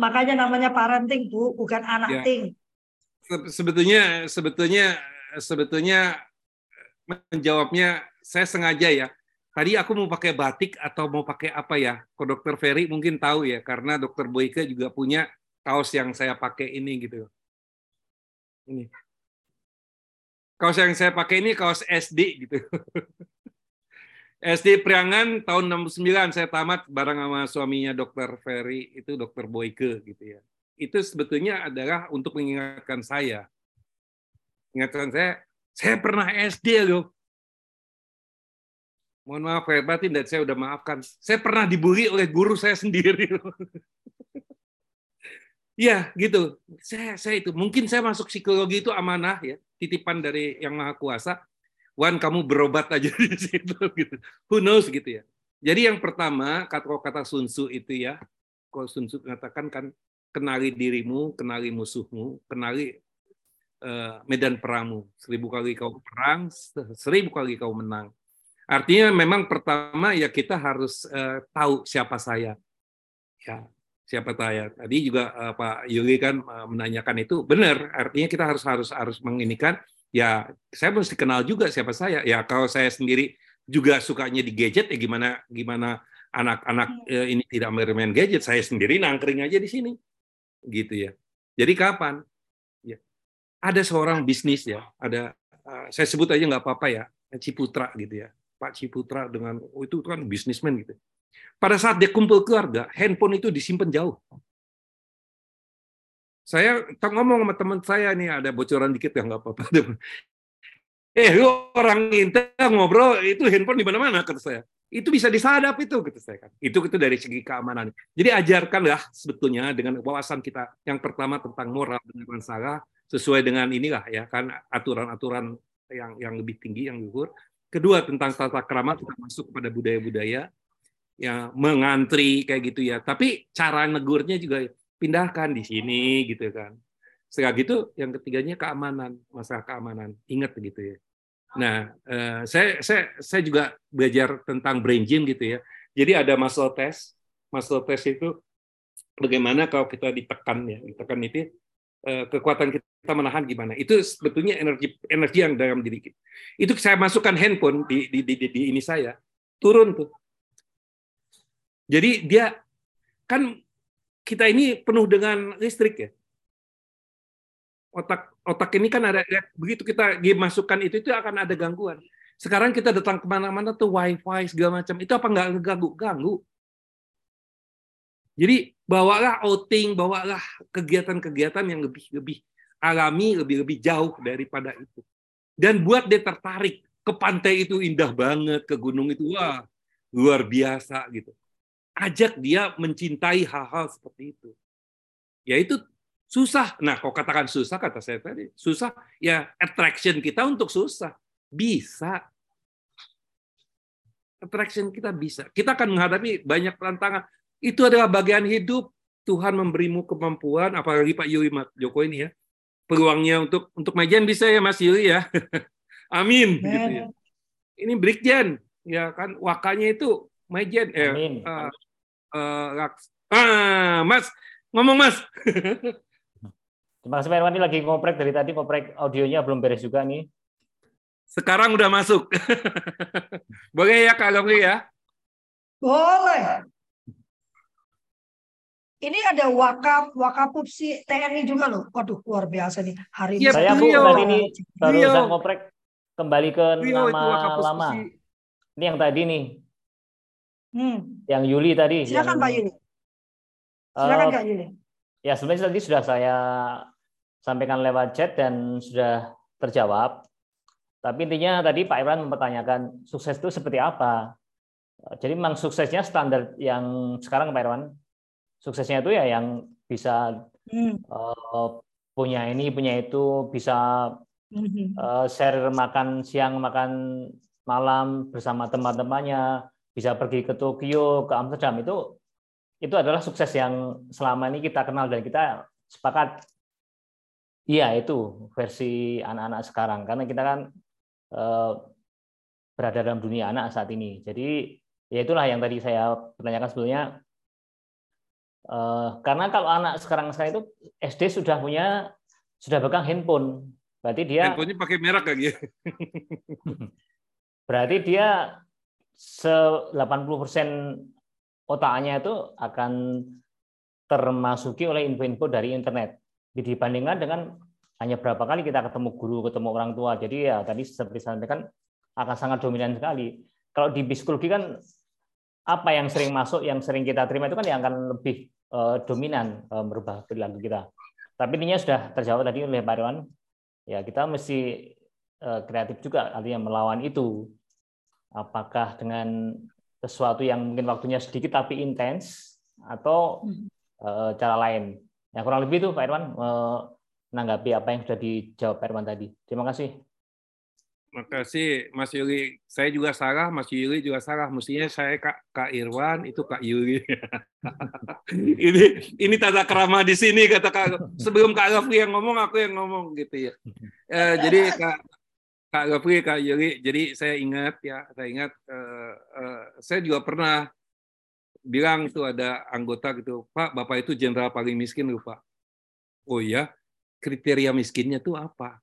Makanya namanya parenting, Bu, bukan anak ya. ting. Sebetulnya, sebetulnya, sebetulnya menjawabnya saya sengaja ya. Tadi aku mau pakai batik atau mau pakai apa ya? Kok Dokter Ferry mungkin tahu ya, karena Dokter Boyke juga punya kaos yang saya pakai ini gitu. Ini. Kaos yang saya pakai ini kaos SD gitu. SD Priangan tahun 69 saya tamat bareng sama suaminya Dokter Ferry itu Dokter Boyke gitu ya. Itu sebetulnya adalah untuk mengingatkan saya. Ingatkan saya, saya pernah SD loh. Mohon maaf ya batin dan saya udah maafkan. Saya pernah dibully oleh guru saya sendiri. Iya, gitu. Saya saya itu mungkin saya masuk psikologi itu amanah ya, titipan dari yang maha kuasa. Wan kamu berobat aja di situ gitu. Who knows gitu ya. Jadi yang pertama kata-kata Sun Tzu itu ya, kalau Sun Tzu mengatakan kan kenali dirimu, kenali musuhmu, kenali medan perangmu. Seribu kali kau perang, seribu kali kau menang. Artinya memang pertama ya kita harus uh, tahu siapa saya. Ya, siapa saya. Tadi juga uh, Pak Yuli kan uh, menanyakan itu benar, artinya kita harus harus harus menginikan ya saya mesti kenal juga siapa saya. Ya kalau saya sendiri juga sukanya di gadget ya gimana gimana anak-anak uh, ini tidak bermain gadget, saya sendiri nangkring aja di sini. Gitu ya. Jadi kapan? Ada seorang bisnis ya, ada uh, saya sebut aja nggak apa-apa ya, Ciputra gitu ya. Pak Ciputra dengan oh itu kan bisnismen gitu. Pada saat dia kumpul keluarga, handphone itu disimpan jauh. Saya ngomong sama teman saya nih ada bocoran dikit ya nggak apa-apa. Eh, lu orang kita ngobrol itu handphone di mana-mana kata saya. Itu bisa disadap itu kata saya kan. Itu itu dari segi keamanan. Jadi ajarkanlah sebetulnya dengan wawasan kita yang pertama tentang moral dengan salah sesuai dengan inilah ya kan aturan-aturan yang yang lebih tinggi yang luhur. Kedua tentang tata krama kita masuk kepada budaya-budaya ya mengantri kayak gitu ya. Tapi cara negurnya juga pindahkan di sini gitu kan. Setelah gitu yang ketiganya keamanan, masalah keamanan. Ingat gitu ya. Nah, eh, saya saya saya juga belajar tentang brain gym gitu ya. Jadi ada muscle test. Muscle test itu bagaimana kalau kita ditekan ya, ditekan itu kekuatan kita menahan gimana. Itu sebetulnya energi energi yang dalam diri kita. Itu saya masukkan handphone di di di, di, di ini saya turun tuh jadi dia kan kita ini penuh dengan listrik ya. Otak otak ini kan ada ya, begitu kita dimasukkan itu itu akan ada gangguan. Sekarang kita datang ke mana-mana tuh wifi segala macam itu apa nggak ganggu? Ganggu. Jadi bawalah outing, bawalah kegiatan-kegiatan yang lebih lebih alami, lebih lebih jauh daripada itu. Dan buat dia tertarik ke pantai itu indah banget, ke gunung itu wah luar biasa gitu ajak dia mencintai hal-hal seperti itu. Ya itu susah. Nah, kok katakan susah kata saya tadi, susah ya attraction kita untuk susah. Bisa. Attraction kita bisa. Kita akan menghadapi banyak tantangan. Itu adalah bagian hidup. Tuhan memberimu kemampuan, apalagi Pak Yuri Joko ini ya, peluangnya untuk untuk majian bisa ya Mas Yuri ya. Amin. Gitu ya. Ini Brigjen, ya kan wakanya itu majian. Eh, Amin. Uh, uh, ah, Mas, ngomong Mas. Terima kasih Pak Irwan, ini lagi ngoprek dari tadi, ngoprek audionya belum beres juga nih. Sekarang udah masuk. Boleh ya Kak Gomri ya? Boleh. Ini ada wakaf, wakapupsi TNI juga loh. Waduh, luar biasa nih. Hari ini. Ya, saya Bu, tadi ini baru ngoprek kembali ke Rio, nama lama. Ini yang tadi nih, Hmm. Yang Yuli tadi. Silakan yang, Pak Yuli. Silakan uh, Kak Yuli. Ya sebenarnya tadi sudah saya sampaikan lewat chat dan sudah terjawab. Tapi intinya tadi Pak Irwan mempertanyakan sukses itu seperti apa. Jadi memang suksesnya standar yang sekarang Pak Irwan, suksesnya itu ya yang bisa hmm. uh, punya ini, punya itu, bisa uh, share makan siang, makan malam bersama teman-temannya, bisa pergi ke Tokyo, ke Amsterdam. Itu itu adalah sukses yang selama ini kita kenal dan kita sepakat. Iya itu versi anak-anak sekarang. Karena kita kan eh, berada dalam dunia anak saat ini. Jadi ya itulah yang tadi saya pertanyakan sebelumnya eh, karena kalau anak sekarang saya itu SD sudah punya sudah pegang handphone. Berarti dia handphonenya pakai merek lagi. berarti dia se 80% otaknya itu akan termasuki oleh info-info dari internet. Dibandingkan dengan hanya berapa kali kita ketemu guru, ketemu orang tua. Jadi ya tadi seperti saya sampaikan akan sangat dominan sekali. Kalau di psikologi kan apa yang sering masuk, yang sering kita terima itu kan yang akan lebih uh, dominan uh, merubah perilaku kita. Tapi intinya sudah terjawab tadi oleh Pak Irwan. Ya kita mesti uh, kreatif juga, artinya melawan itu apakah dengan sesuatu yang mungkin waktunya sedikit tapi intens atau hmm. cara lain. Yang kurang lebih itu Pak Irwan menanggapi apa yang sudah dijawab Pak Irwan tadi. Terima kasih. Terima kasih Mas Yuli. Saya juga salah, Mas Yuli juga salah. Mestinya saya Kak, Kak Irwan, itu Kak Yuli. ini ini tata kerama di sini kata Kak. Sebelum Kak Rafli yang ngomong, aku yang ngomong gitu ya. Eh, jadi Kak Kak Gafri, Kak Yuri, jadi saya ingat ya, saya ingat uh, uh, saya juga pernah bilang tuh ada anggota gitu, Pak, Bapak itu jenderal paling miskin loh Pak. Oh iya, kriteria miskinnya tuh apa?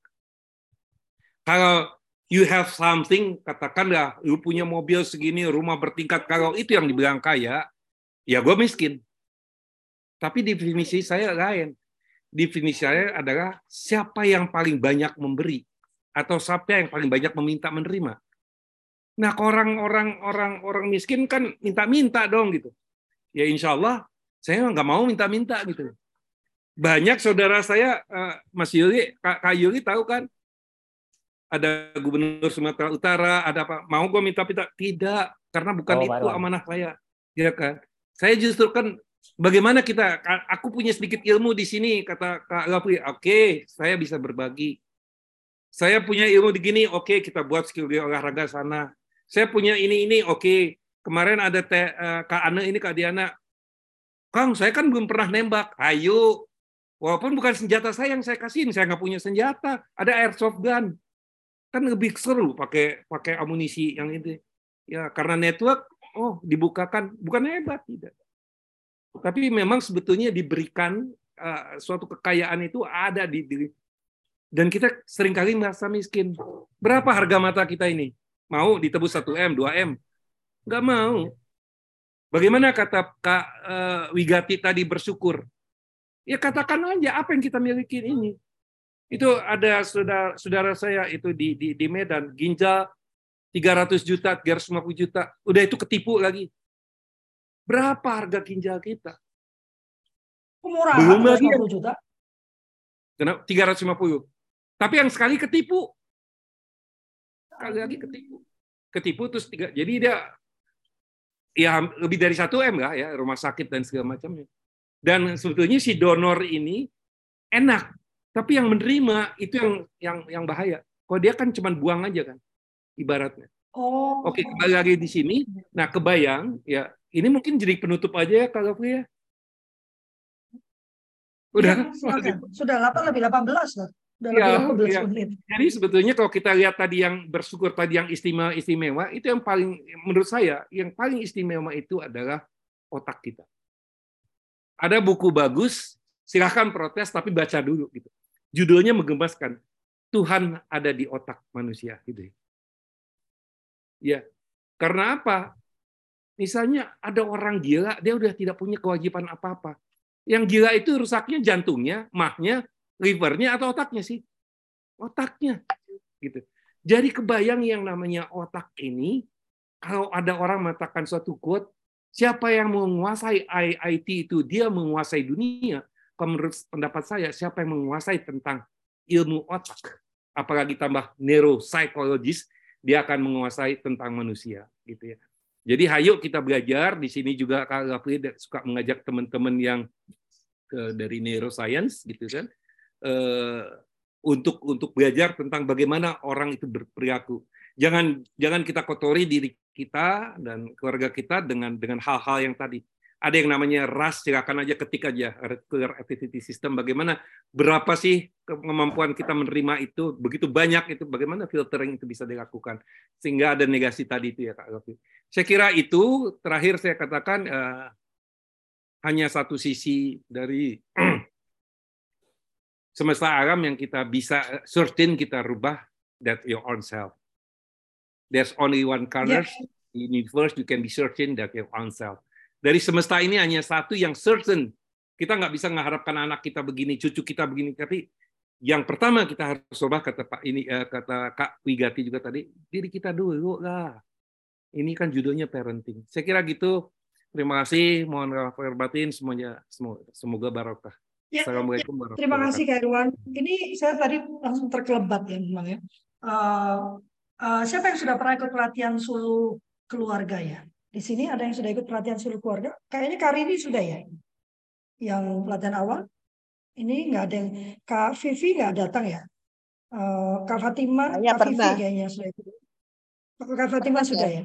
Kalau you have something, katakanlah lu punya mobil segini, rumah bertingkat, kalau itu yang dibilang kaya, ya gue miskin. Tapi definisi saya lain. Definisi saya adalah siapa yang paling banyak memberi atau siapa yang paling banyak meminta menerima. Nah, orang-orang orang-orang miskin kan minta-minta dong gitu. Ya insya Allah saya nggak mau minta-minta gitu. Banyak saudara saya, eh, Mas Yuli, Kak Yuli tahu kan, ada gubernur Sumatera Utara, ada apa? Mau gue minta-minta? Tidak, karena bukan oh, itu amanah saya. Ya kan? Saya justru kan bagaimana kita aku punya sedikit ilmu di sini kata Kak Gapri, oke, okay, saya bisa berbagi. Saya punya ilmu di gini, oke, okay, kita buat skill di olahraga sana saya punya ini ini oke okay. kemarin ada te, uh, kak Ana ini kak Diana Kang saya kan belum pernah nembak ayo walaupun bukan senjata saya yang saya kasihin saya nggak punya senjata ada airsoft gun kan lebih seru pakai pakai amunisi yang itu ya karena network oh dibukakan bukan hebat tidak tapi memang sebetulnya diberikan uh, suatu kekayaan itu ada di diri dan kita sering kali merasa miskin berapa harga mata kita ini Mau ditebus 1M, 2M? Nggak mau. Bagaimana kata Kak uh, Wigati tadi bersyukur? Ya katakan aja apa yang kita miliki ini. Itu ada saudara, saudara saya itu di, di, di Medan, ginjal 300 juta, 350 juta. Udah itu ketipu lagi. Berapa harga ginjal kita? Murah, Belum lagi juta. Kenapa? 350. Tapi yang sekali ketipu sekali lagi ketipu ketipu terus tiga jadi dia ya lebih dari satu m lah ya rumah sakit dan segala macamnya dan sebetulnya si donor ini enak tapi yang menerima itu yang yang yang bahaya. Kalau dia kan cuma buang aja kan ibaratnya. Oh. Oke kembali lagi di sini. Nah kebayang ya ini mungkin jadi penutup aja ya kalau ya? Udah? Ya, sudah. 8 lebih 18 lah. Ya, ya. Jadi sebetulnya kalau kita lihat tadi yang bersyukur tadi yang istimewa istimewa itu yang paling menurut saya yang paling istimewa itu adalah otak kita. Ada buku bagus, silahkan protes tapi baca dulu gitu. Judulnya menggemaskan. Tuhan ada di otak manusia gitu. Ya. Karena apa? Misalnya ada orang gila, dia udah tidak punya kewajiban apa-apa. Yang gila itu rusaknya jantungnya, mahnya, livernya atau otaknya sih? Otaknya. Gitu. Jadi kebayang yang namanya otak ini, kalau ada orang mengatakan suatu quote, siapa yang menguasai IT itu, dia menguasai dunia. Kalau menurut pendapat saya, siapa yang menguasai tentang ilmu otak, apalagi tambah neuropsikologis, dia akan menguasai tentang manusia. gitu ya. Jadi hayo kita belajar. Di sini juga Kak Gafri suka mengajak teman-teman yang dari neuroscience gitu kan uh, untuk untuk belajar tentang bagaimana orang itu berperilaku. Jangan jangan kita kotori diri kita dan keluarga kita dengan dengan hal-hal yang tadi. Ada yang namanya ras, silakan aja ketik aja reticular activity system. Bagaimana berapa sih kemampuan kita menerima itu begitu banyak itu bagaimana filtering itu bisa dilakukan sehingga ada negasi tadi itu ya Kak Lofi. Saya kira itu terakhir saya katakan uh, hanya satu sisi dari semesta alam yang kita bisa certain kita rubah that your own self. There's only one color yeah. in universe you can be certain that your own self. Dari semesta ini hanya satu yang certain. Kita nggak bisa mengharapkan anak kita begini, cucu kita begini, tapi yang pertama kita harus coba kata Pak ini eh, kata Kak Wigati juga tadi diri kita dulu lah. Ini kan judulnya parenting. Saya kira gitu. Terima kasih. Mohon maaf batin semuanya. Semoga, semoga barokah. Ya, Assalamualaikum warahmatullahi Terima kasih Kak Irwan. Ini saya tadi langsung terkelebat ya memang ya. Uh, uh, siapa yang sudah pernah ikut pelatihan sulu keluarga ya? Di sini ada yang sudah ikut pelatihan sulu keluarga? Kayaknya Karini sudah ya. Yang pelatihan awal. Ini nggak ada yang Kak Vivi nggak datang ya? Uh, Kak Fatima, ya, Kak Vivi kayaknya sudah ikut. Kak Fatima sudah ya.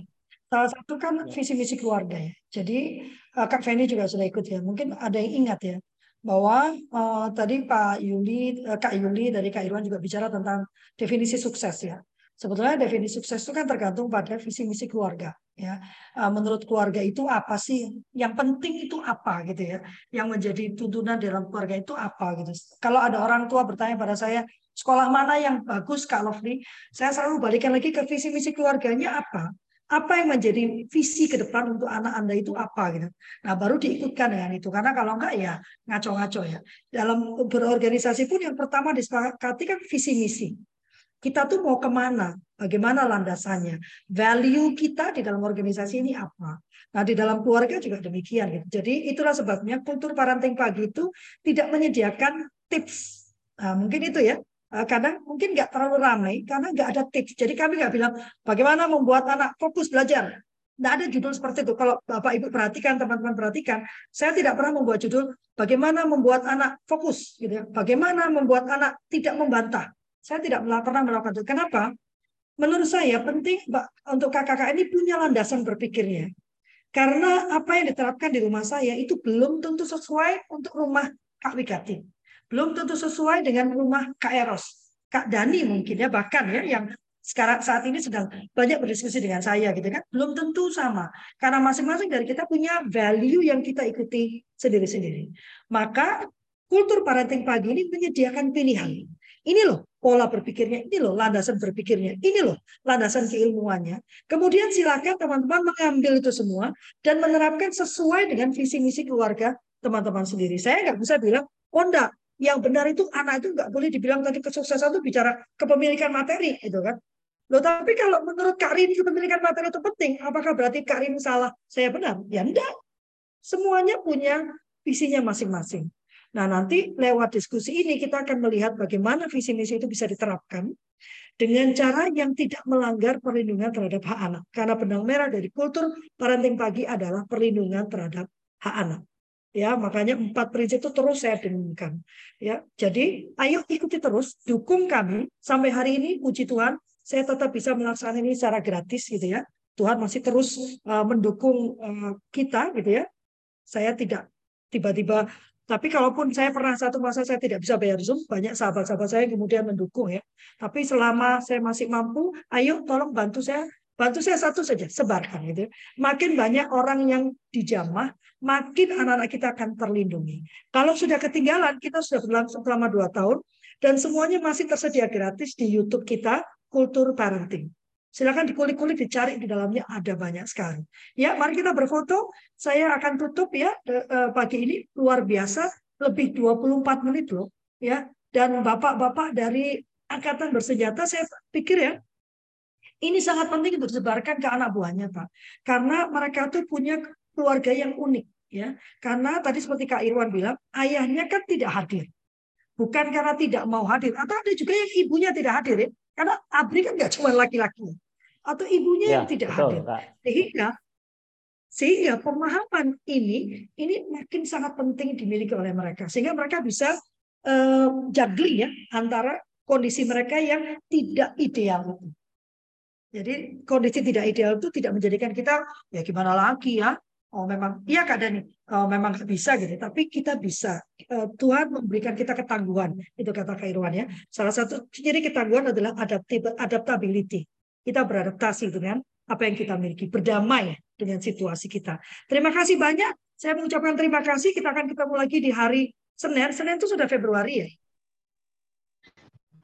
Salah satu kan ya. visi misi keluarga ya. Jadi Kak Feni juga sudah ikut ya. Mungkin ada yang ingat ya bahwa uh, tadi Pak Yuli, uh, Kak Yuli dari Kak Irwan juga bicara tentang definisi sukses ya. Sebetulnya definisi sukses itu kan tergantung pada visi misi keluarga. Ya, eh, menurut keluarga itu apa sih? Yang penting itu apa gitu ya? Yang menjadi tuntunan dalam keluarga itu apa gitu? Kalau ada orang tua bertanya pada saya, sekolah mana yang bagus Kak Lovely? Saya selalu balikan lagi ke visi misi keluarganya apa? Apa yang menjadi visi ke depan untuk anak Anda itu apa gitu. Nah, baru diikutkan dengan itu. Karena kalau enggak ya ngaco-ngaco ya. Dalam berorganisasi pun yang pertama disepakati kan visi misi kita tuh mau ke mana, bagaimana landasannya, value kita di dalam organisasi ini apa. Nah di dalam keluarga juga demikian. Gitu. Jadi itulah sebabnya kultur parenting pagi itu tidak menyediakan tips. Nah, mungkin itu ya. Eh, kadang mungkin nggak terlalu ramai karena nggak ada tips. Jadi kami nggak bilang bagaimana membuat anak fokus belajar. Nggak ada judul seperti itu. Kalau Bapak Ibu perhatikan, teman-teman perhatikan, saya tidak pernah membuat judul bagaimana membuat anak fokus, gitu ya. Bagaimana membuat anak tidak membantah. Saya tidak pernah melakukan itu. Kenapa? Menurut saya penting untuk kakak-kakak ini punya landasan berpikirnya. Karena apa yang diterapkan di rumah saya itu belum tentu sesuai untuk rumah Kak Wigati. Belum tentu sesuai dengan rumah Kak Eros. Kak Dani mungkin ya bahkan ya yang sekarang saat ini sedang banyak berdiskusi dengan saya gitu kan belum tentu sama karena masing-masing dari kita punya value yang kita ikuti sendiri-sendiri maka kultur parenting pagi ini menyediakan pilihan ini loh pola berpikirnya, ini loh landasan berpikirnya, ini loh landasan keilmuannya. Kemudian silakan teman-teman mengambil itu semua dan menerapkan sesuai dengan visi misi keluarga teman-teman sendiri. Saya nggak bisa bilang, oh enggak, yang benar itu anak itu nggak boleh dibilang tadi kesuksesan itu bicara kepemilikan materi, itu kan. Loh, tapi kalau menurut Kak Rini kepemilikan materi itu penting, apakah berarti Kak Rini salah? Saya benar? Ya enggak. Semuanya punya visinya masing-masing. Nah, nanti lewat diskusi ini kita akan melihat bagaimana visi misi itu bisa diterapkan dengan cara yang tidak melanggar perlindungan terhadap hak anak. Karena benang merah dari kultur parenting pagi adalah perlindungan terhadap hak anak. Ya, makanya empat prinsip itu terus saya dengungkan. Ya, jadi ayo ikuti terus, dukung kami sampai hari ini. Puji Tuhan, saya tetap bisa melaksanakan ini secara gratis gitu ya. Tuhan masih terus uh, mendukung uh, kita gitu ya. Saya tidak tiba-tiba tapi kalaupun saya pernah satu masa saya tidak bisa bayar Zoom, banyak sahabat-sahabat saya yang kemudian mendukung ya. Tapi selama saya masih mampu, ayo tolong bantu saya, bantu saya satu saja, sebarkan gitu. Ya. Makin banyak orang yang dijamah, makin anak-anak kita akan terlindungi. Kalau sudah ketinggalan, kita sudah berlangsung selama dua tahun, dan semuanya masih tersedia gratis di YouTube kita, Kultur Parenting. Silakan dikulik-kulik, dicari di dalamnya ada banyak sekali. Ya, mari kita berfoto. Saya akan tutup ya eh, pagi ini luar biasa, lebih 24 menit loh, ya. Dan bapak-bapak dari angkatan bersenjata, saya pikir ya, ini sangat penting untuk disebarkan ke anak buahnya, Pak. Karena mereka tuh punya keluarga yang unik, ya. Karena tadi seperti Kak Irwan bilang, ayahnya kan tidak hadir. Bukan karena tidak mau hadir, atau ada juga yang ibunya tidak hadir ya. Karena ABRI kan nggak cuma laki-laki atau ibunya ya, yang tidak betul, hadir. Sehingga sehingga pemahaman ini ini makin sangat penting dimiliki oleh mereka. Sehingga mereka bisa uh, juggling ya antara kondisi mereka yang tidak ideal Jadi kondisi tidak ideal itu tidak menjadikan kita ya gimana lagi ya oh memang iya Kak Dani. Oh, memang bisa gitu. Tapi kita bisa uh, Tuhan memberikan kita ketangguhan. Itu kata Kak Irwan ya. Salah satu ciri ketangguhan adalah adaptability. Kita beradaptasi dengan apa yang kita miliki. Berdamai dengan situasi kita. Terima kasih banyak. Saya mengucapkan terima kasih. Kita akan ketemu lagi di hari Senin. Senin itu sudah Februari ya?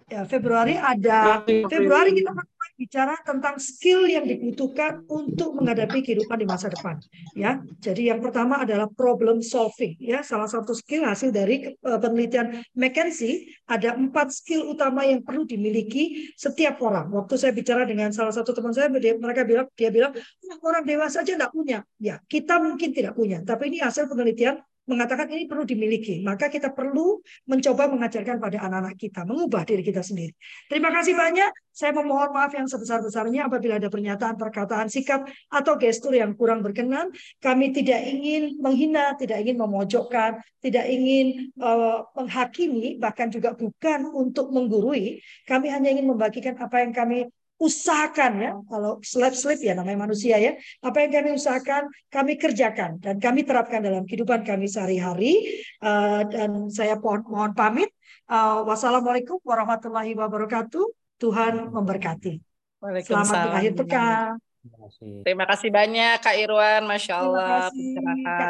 Ya Februari ada Februari. Kita bicara tentang skill yang dibutuhkan untuk menghadapi kehidupan di masa depan. Ya, jadi yang pertama adalah problem solving. Ya, salah satu skill hasil dari uh, penelitian McKinsey ada empat skill utama yang perlu dimiliki setiap orang. Waktu saya bicara dengan salah satu teman saya, mereka bilang dia bilang orang dewasa aja tidak punya. Ya, kita mungkin tidak punya, tapi ini hasil penelitian mengatakan ini perlu dimiliki. Maka kita perlu mencoba mengajarkan pada anak-anak kita, mengubah diri kita sendiri. Terima kasih banyak. Saya memohon maaf yang sebesar-besarnya apabila ada pernyataan, perkataan, sikap, atau gestur yang kurang berkenan. Kami tidak ingin menghina, tidak ingin memojokkan, tidak ingin uh, menghakimi, bahkan juga bukan untuk menggurui. Kami hanya ingin membagikan apa yang kami usahakan ya kalau slip slip ya namanya manusia ya apa yang kami usahakan kami kerjakan dan kami terapkan dalam kehidupan kami sehari-hari uh, dan saya mohon mohon pamit uh, wassalamualaikum warahmatullahi wabarakatuh Tuhan memberkati Selamat akhir pekan. Terima kasih. Terima kasih banyak Kak Irwan, Masya Allah.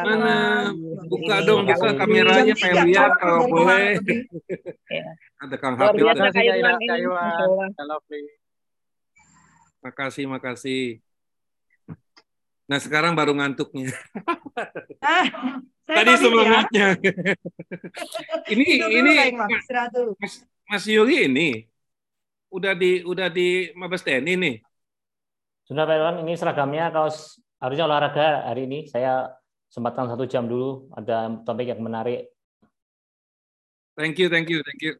Mana? Buka dong, buka kameranya pengen lihat kalau boleh. Ya. Ada Kang tuh. Kak Irwan ini, Masya Allah. Makasih, makasih. Nah sekarang baru ngantuknya. Ah, Tadi pamit ya. ini dulu, ini dulu. Mas, Mas Yuli ini udah di udah di Mabes TNI nih. Sudah Pak Irwan, ini seragamnya kaos harusnya olahraga hari ini. Saya sempatkan satu jam dulu, ada topik yang menarik. Thank you, thank you, thank you.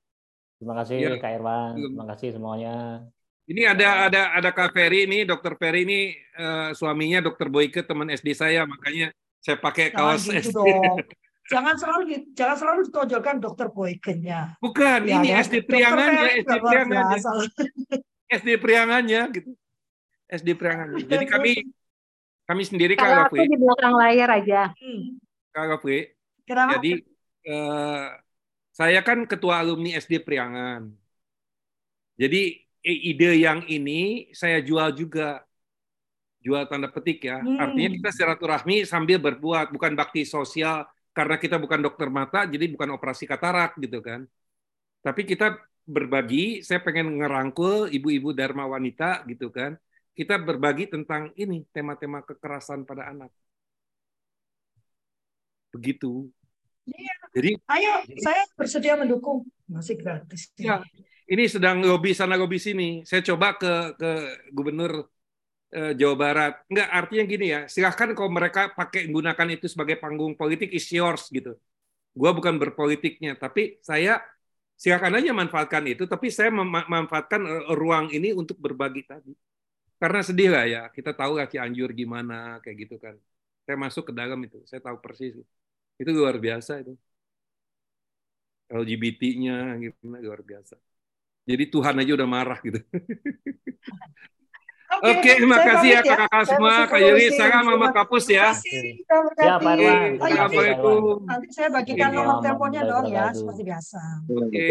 Terima kasih Ya. Kak Irwan, terima kasih semuanya. Ini ada ada ada Kak Ferry ini, Dokter Ferry ini eh, suaminya Dokter Boyke teman SD saya, makanya saya pakai Jangan kaos gitu SD. dong. Jangan selalu di- jangan selalu ditonjolkan dokter Boykennya. Bukan, Ya ini kan? SD Priangannya, SD Priangannya. SD Priangannya gitu. SD Priangannya. Jadi kami kami sendiri Kak Kalau aku di belakang layar aja. Hmm. Kak Kenapa? Jadi eh, saya kan ketua alumni SD Priangan. Jadi ide yang ini saya jual juga. Jual tanda petik ya. Hmm. Artinya kita silaturahmi sambil berbuat, bukan bakti sosial karena kita bukan dokter mata, jadi bukan operasi katarak gitu kan. Tapi kita berbagi, saya pengen ngerangkul ibu-ibu dharma wanita gitu kan. Kita berbagi tentang ini tema-tema kekerasan pada anak. Begitu. Iya. Jadi Ayo, saya bersedia mendukung. Masih gratis. Ya, ini sedang lobby sana lobby sini. Saya coba ke ke gubernur eh, Jawa Barat. Enggak, artinya gini ya. Silahkan kalau mereka pakai gunakan itu sebagai panggung politik is yours gitu. Gua bukan berpolitiknya, tapi saya silakan aja manfaatkan itu. Tapi saya mem- memanfaatkan eh, ruang ini untuk berbagi tadi. Karena sedih lah ya. Kita tahu lah Cianjur gimana kayak gitu kan. Saya masuk ke dalam itu. Saya tahu persis. Itu luar biasa itu. LGBT-nya gitu luar biasa. Jadi Tuhan aja udah marah gitu. Oke, terima saya kasih ya ya. kakak Saya semua, Kak Yuri, saya sama Terima Kapus ya. kasih. Ya, Pak Irwan. Assalamualaikum. Nanti saya bagikan nomor teleponnya dong ya, seperti biasa. Oke,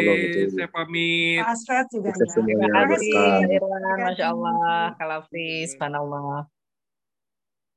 saya pamit. Pak Asfred juga ya. Terima Terima kasih kasih. Irwan, Masya Allah. Kak Lafri, subhanallah.